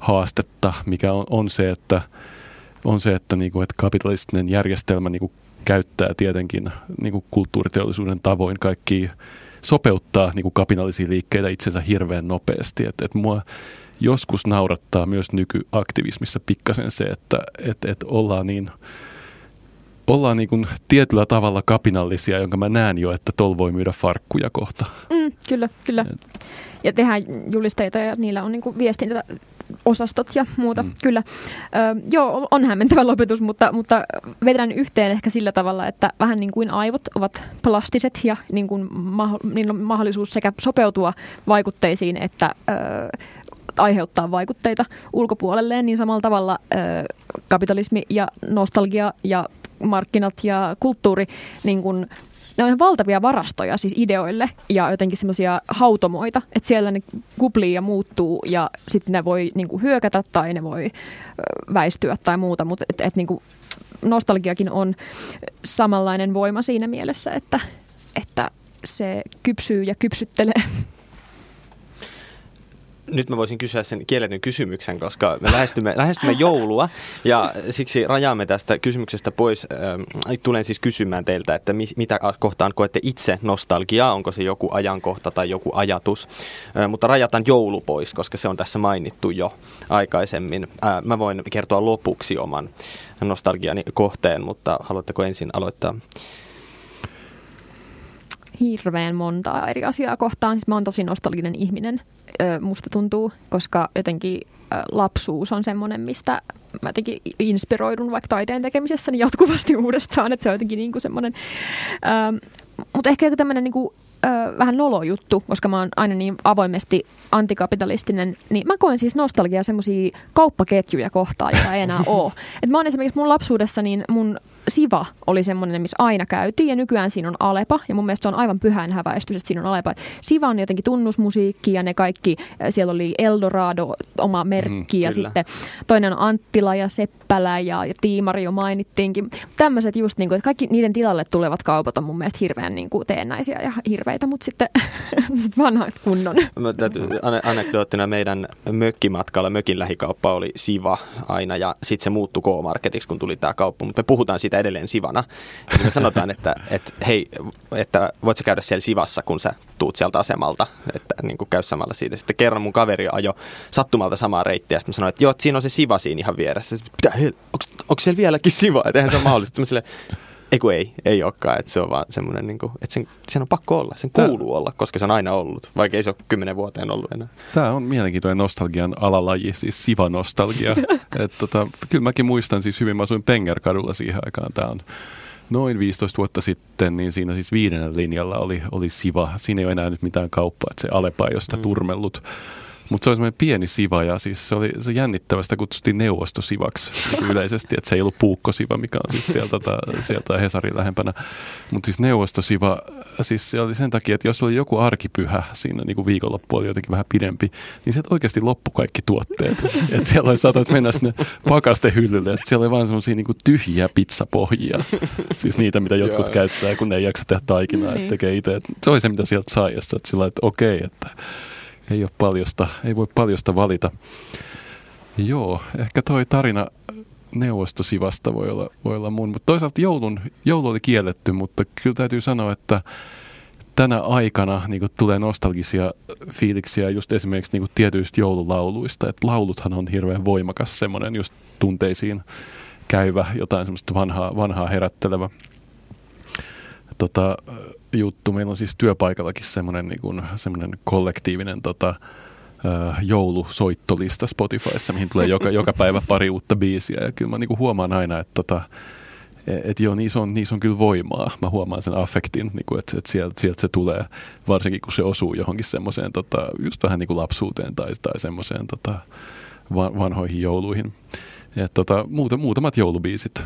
haastetta, mikä on, on se, että, on se, että, niin kuin, että kapitalistinen järjestelmä niin kuin käyttää tietenkin niin kuin kulttuuriteollisuuden tavoin kaikki sopeuttaa niin kuin kapinallisia liikkeitä itsensä hirveän nopeasti. Et, et mua joskus naurattaa myös nykyaktivismissa pikkasen se, että et, et ollaan niin ollaan niin kuin tietyllä tavalla kapinallisia, jonka mä näen jo, että tol voi myydä farkkuja kohta. Mm, kyllä, kyllä. Ja tehdään julisteita ja niillä on niin kuin viestintäosastot ja muuta, mm. kyllä. Ö, joo, on hämmentävä lopetus, mutta, mutta vedän yhteen ehkä sillä tavalla, että vähän niin kuin aivot ovat plastiset ja niin kuin maho- niillä on mahdollisuus sekä sopeutua vaikutteisiin että ö, aiheuttaa vaikutteita ulkopuolelleen, niin samalla tavalla ö, kapitalismi ja nostalgia ja markkinat ja kulttuuri, niin kun, ne on valtavia varastoja siis ideoille ja jotenkin semmoisia hautomoita, että siellä ne kuplii ja muuttuu ja sitten ne voi niin kuin, hyökätä tai ne voi väistyä tai muuta, mutta et, et, niin kuin, nostalgiakin on samanlainen voima siinä mielessä, että, että se kypsyy ja kypsyttelee nyt mä voisin kysyä sen kielletyn kysymyksen, koska me lähestymme, lähestymme joulua ja siksi rajaamme tästä kysymyksestä pois. Tulen siis kysymään teiltä, että mi, mitä kohtaan koette itse nostalgiaa, onko se joku ajankohta tai joku ajatus, mutta rajataan joulu pois, koska se on tässä mainittu jo aikaisemmin. Mä voin kertoa lopuksi oman nostalgiani kohteen, mutta haluatteko ensin aloittaa? Hirveän montaa eri asiaa kohtaan. Siis mä oon tosi nostalginen ihminen, musta tuntuu, koska jotenkin lapsuus on semmoinen, mistä mä jotenkin inspiroidun vaikka taiteen tekemisessä niin jatkuvasti uudestaan, että se on jotenkin niin kuin semmoinen. Mutta ehkä joku tämmöinen niin kuin, vähän nolo juttu, koska mä oon aina niin avoimesti antikapitalistinen, niin mä koen siis nostalgia semmoisia kauppaketjuja kohtaan, joita ei enää ole. Et mä oon esimerkiksi mun lapsuudessa, niin mun Siva oli semmoinen, missä aina käytiin ja nykyään siinä on Alepa ja mun mielestä se on aivan pyhän häväistys, että siinä on Alepa. Siva on jotenkin tunnusmusiikki ja ne kaikki, siellä oli Eldorado, oma merkki mm, ja sitten toinen on Anttila ja Seppälä ja, ja Tiimari jo mainittiinkin. Tämmöiset just, niin kuin, että kaikki niiden tilalle tulevat kaupat on mun mielestä hirveän niin kuin, teennäisiä ja hirveitä, mutta sitten sit vanhat kunnon. Anekdoottina meidän mökkimatkalla, mökin lähikauppa oli Siva aina ja sitten se muuttui K-Marketiksi, kun tuli tämä kauppa, mutta me puhutaan siitä edelleen Sivana. Me sanotaan, että, että hei, että voit sä käydä siellä Sivassa, kun sä tuut sieltä asemalta, että niin kuin käy samalla siitä. Sitten kerran mun kaveri ajo sattumalta samaa reittiä, sitten mä sanoin, että joo, että siinä on se Siva siinä ihan vieressä. Onko, siellä vieläkin Siva? Että eihän se ole mahdollista. Mä sille, ei kun ei, ei olekaan, että se on vaan semmoinen, niin kuin, että sen, sen on pakko olla, sen kuuluu Tämä... olla, koska se on aina ollut, vaikka ei se ole kymmenen vuoteen ollut enää. Tämä on mielenkiintoinen nostalgian alalaji, siis siva-nostalgia. että tota, kyllä mäkin muistan siis hyvin, mä asuin Pengerkadulla siihen aikaan, tämä on noin 15 vuotta sitten, niin siinä siis viidennen linjalla oli, oli Siva. Siinä ei ole enää nyt mitään kauppaa, että se Alepa ei ole sitä mm. turmellut. Mutta se oli semmoinen pieni siva ja siis se oli se jännittävästä kutsuttiin neuvostosivaksi yleisesti, että se ei ollut puukkosiva, mikä on siis sieltä, ta, sieltä Hesarin lähempänä. Mutta siis neuvostosiva, siis se oli sen takia, että jos oli joku arkipyhä siinä niin kuin viikonloppu oli jotenkin vähän pidempi, niin sieltä oikeasti loppu kaikki tuotteet. että siellä oli saatat mennä sinne pakastehyllylle ja siellä oli vain semmoisia niin tyhjiä pizzapohjia. Siis niitä, mitä jotkut käyttää, kun ne ei jaksa tehdä taikinaa ja niin. tekee itse. Se oli se, mitä sieltä sai ja sillä että okei, että ei ole paljosta, ei voi paljosta valita. Joo, ehkä toi tarina neuvostosivasta voi olla, voi olla mun, mutta toisaalta joulun, joulu oli kielletty, mutta kyllä täytyy sanoa, että tänä aikana niin tulee nostalgisia fiiliksiä just esimerkiksi niin tietyistä joululauluista, että lauluthan on hirveän voimakas semmoinen just tunteisiin käyvä, jotain semmoista vanhaa, vanhaa herättelevä tota, juttu. Meillä on siis työpaikallakin semmoinen, niin semmoinen kollektiivinen tota, joulusoittolista Spotifyssa, mihin tulee joka, joka päivä pari uutta biisiä. Ja kyllä mä niin kuin huomaan aina, että tota, et joo, niissä on, niissä on kyllä voimaa. Mä huomaan sen affektin, niin kuin, että, että sieltä, sieltä se tulee, varsinkin kun se osuu johonkin semmoiseen, tota, just vähän niin kuin lapsuuteen tai, tai semmoiseen tota, vanhoihin jouluihin. Et, tota, muutamat joulubiisit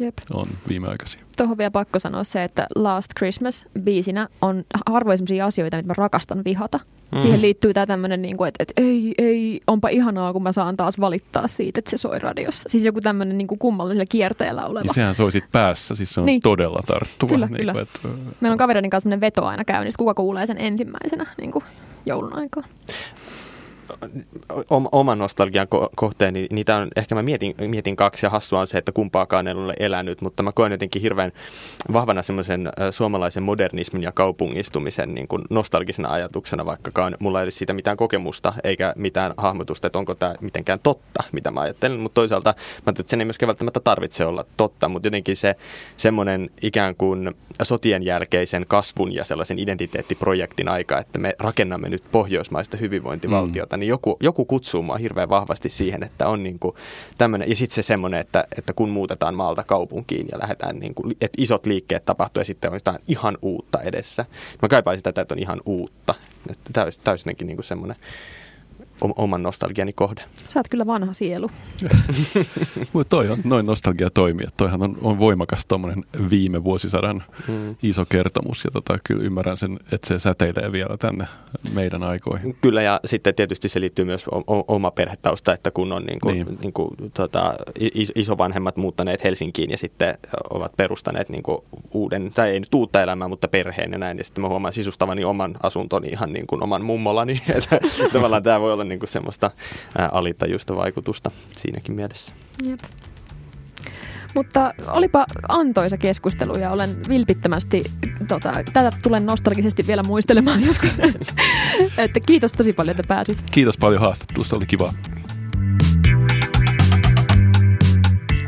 Jep. on viimeaikaisia. Tuohon vielä pakko sanoa se, että Last Christmas biisinä on harvoin sellaisia asioita, mitä mä rakastan vihata. Mm. Siihen liittyy tämä tämmöinen, niin että, että ei, ei, onpa ihanaa, kun mä saan taas valittaa siitä, että se soi radiossa. Siis joku tämmöinen niin kummallisella kierteellä oleva. Niin sehän soi päässä, siis se on niin. todella tarttuva. Kyllä, niin kyllä. Kuin, että... Meillä on kavereiden kanssa veto aina käynnissä, kuka kuulee sen ensimmäisenä niin kuin joulun aikaa oman nostalgian ko- kohteen, niin niitä on, ehkä mä mietin, mietin kaksi ja hassua on se, että kumpaakaan en ole elänyt, mutta mä koen jotenkin hirveän vahvana semmoisen suomalaisen modernismin ja kaupungistumisen niin kuin nostalgisena ajatuksena, vaikkakaan mulla ei ole siitä mitään kokemusta eikä mitään hahmotusta, että onko tämä mitenkään totta, mitä mä ajattelen, mutta toisaalta mä että sen ei myöskään välttämättä tarvitse olla totta, mutta jotenkin se semmoinen ikään kuin sotien jälkeisen kasvun ja sellaisen identiteettiprojektin aika, että me rakennamme nyt pohjoismaista hyvinvointivaltiota, mm niin joku, joku kutsuu mua hirveän vahvasti siihen, että on niin kuin tämmöinen, ja sitten se semmoinen, että, että kun muutetaan maalta kaupunkiin ja lähdetään, niin kuin, että isot liikkeet tapahtuu ja sitten on jotain ihan uutta edessä. Mä kaipaisin tätä, että on ihan uutta. Olisi, tämä olisi niin kuin semmoinen oman nostalgiani kohde. Sä oot kyllä vanha sielu. Mutta toi on, noin nostalgia toimii. Toihan on, on voimakas tuommoinen viime vuosisadan mm. iso kertomus. Ja tota, kyllä ymmärrän sen, että se säteilee vielä tänne meidän aikoihin. Kyllä ja sitten tietysti se liittyy myös o- oma perhetausta, että kun on niin kuin, niin. Niin kuin, tota, is- isovanhemmat muuttaneet Helsinkiin ja sitten ovat perustaneet niin kuin uuden, tai ei nyt uutta elämää, mutta perheen ja näin. Ja sitten mä huomaan sisustavani oman asuntoni ihan niin kuin oman mummolani. Että tavallaan tämä voi olla niin kuin semmoista ää, alitajuista vaikutusta siinäkin mielessä. Jep. Mutta olipa antoisa keskustelu ja olen vilpittömästi, tota, tätä tulen nostalgisesti vielä muistelemaan joskus. että kiitos tosi paljon, että pääsit. Kiitos paljon haastattelusta, oli kiva.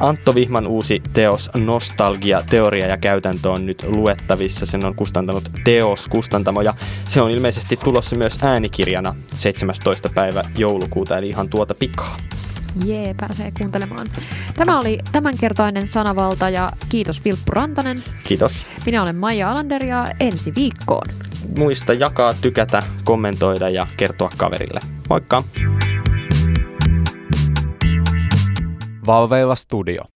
Antto Vihman uusi teos Nostalgia, teoria ja käytäntö on nyt luettavissa. Sen on kustantanut Teos kustantamo ja se on ilmeisesti tulossa myös äänikirjana 17. päivä joulukuuta, eli ihan tuota pikaa. Jee, pääsee kuuntelemaan. Tämä oli tämänkertainen sanavalta ja kiitos Vilppu Rantanen. Kiitos. Minä olen Maija Alander ja ensi viikkoon. Muista jakaa, tykätä, kommentoida ja kertoa kaverille. Moikka! Valveilla Studio.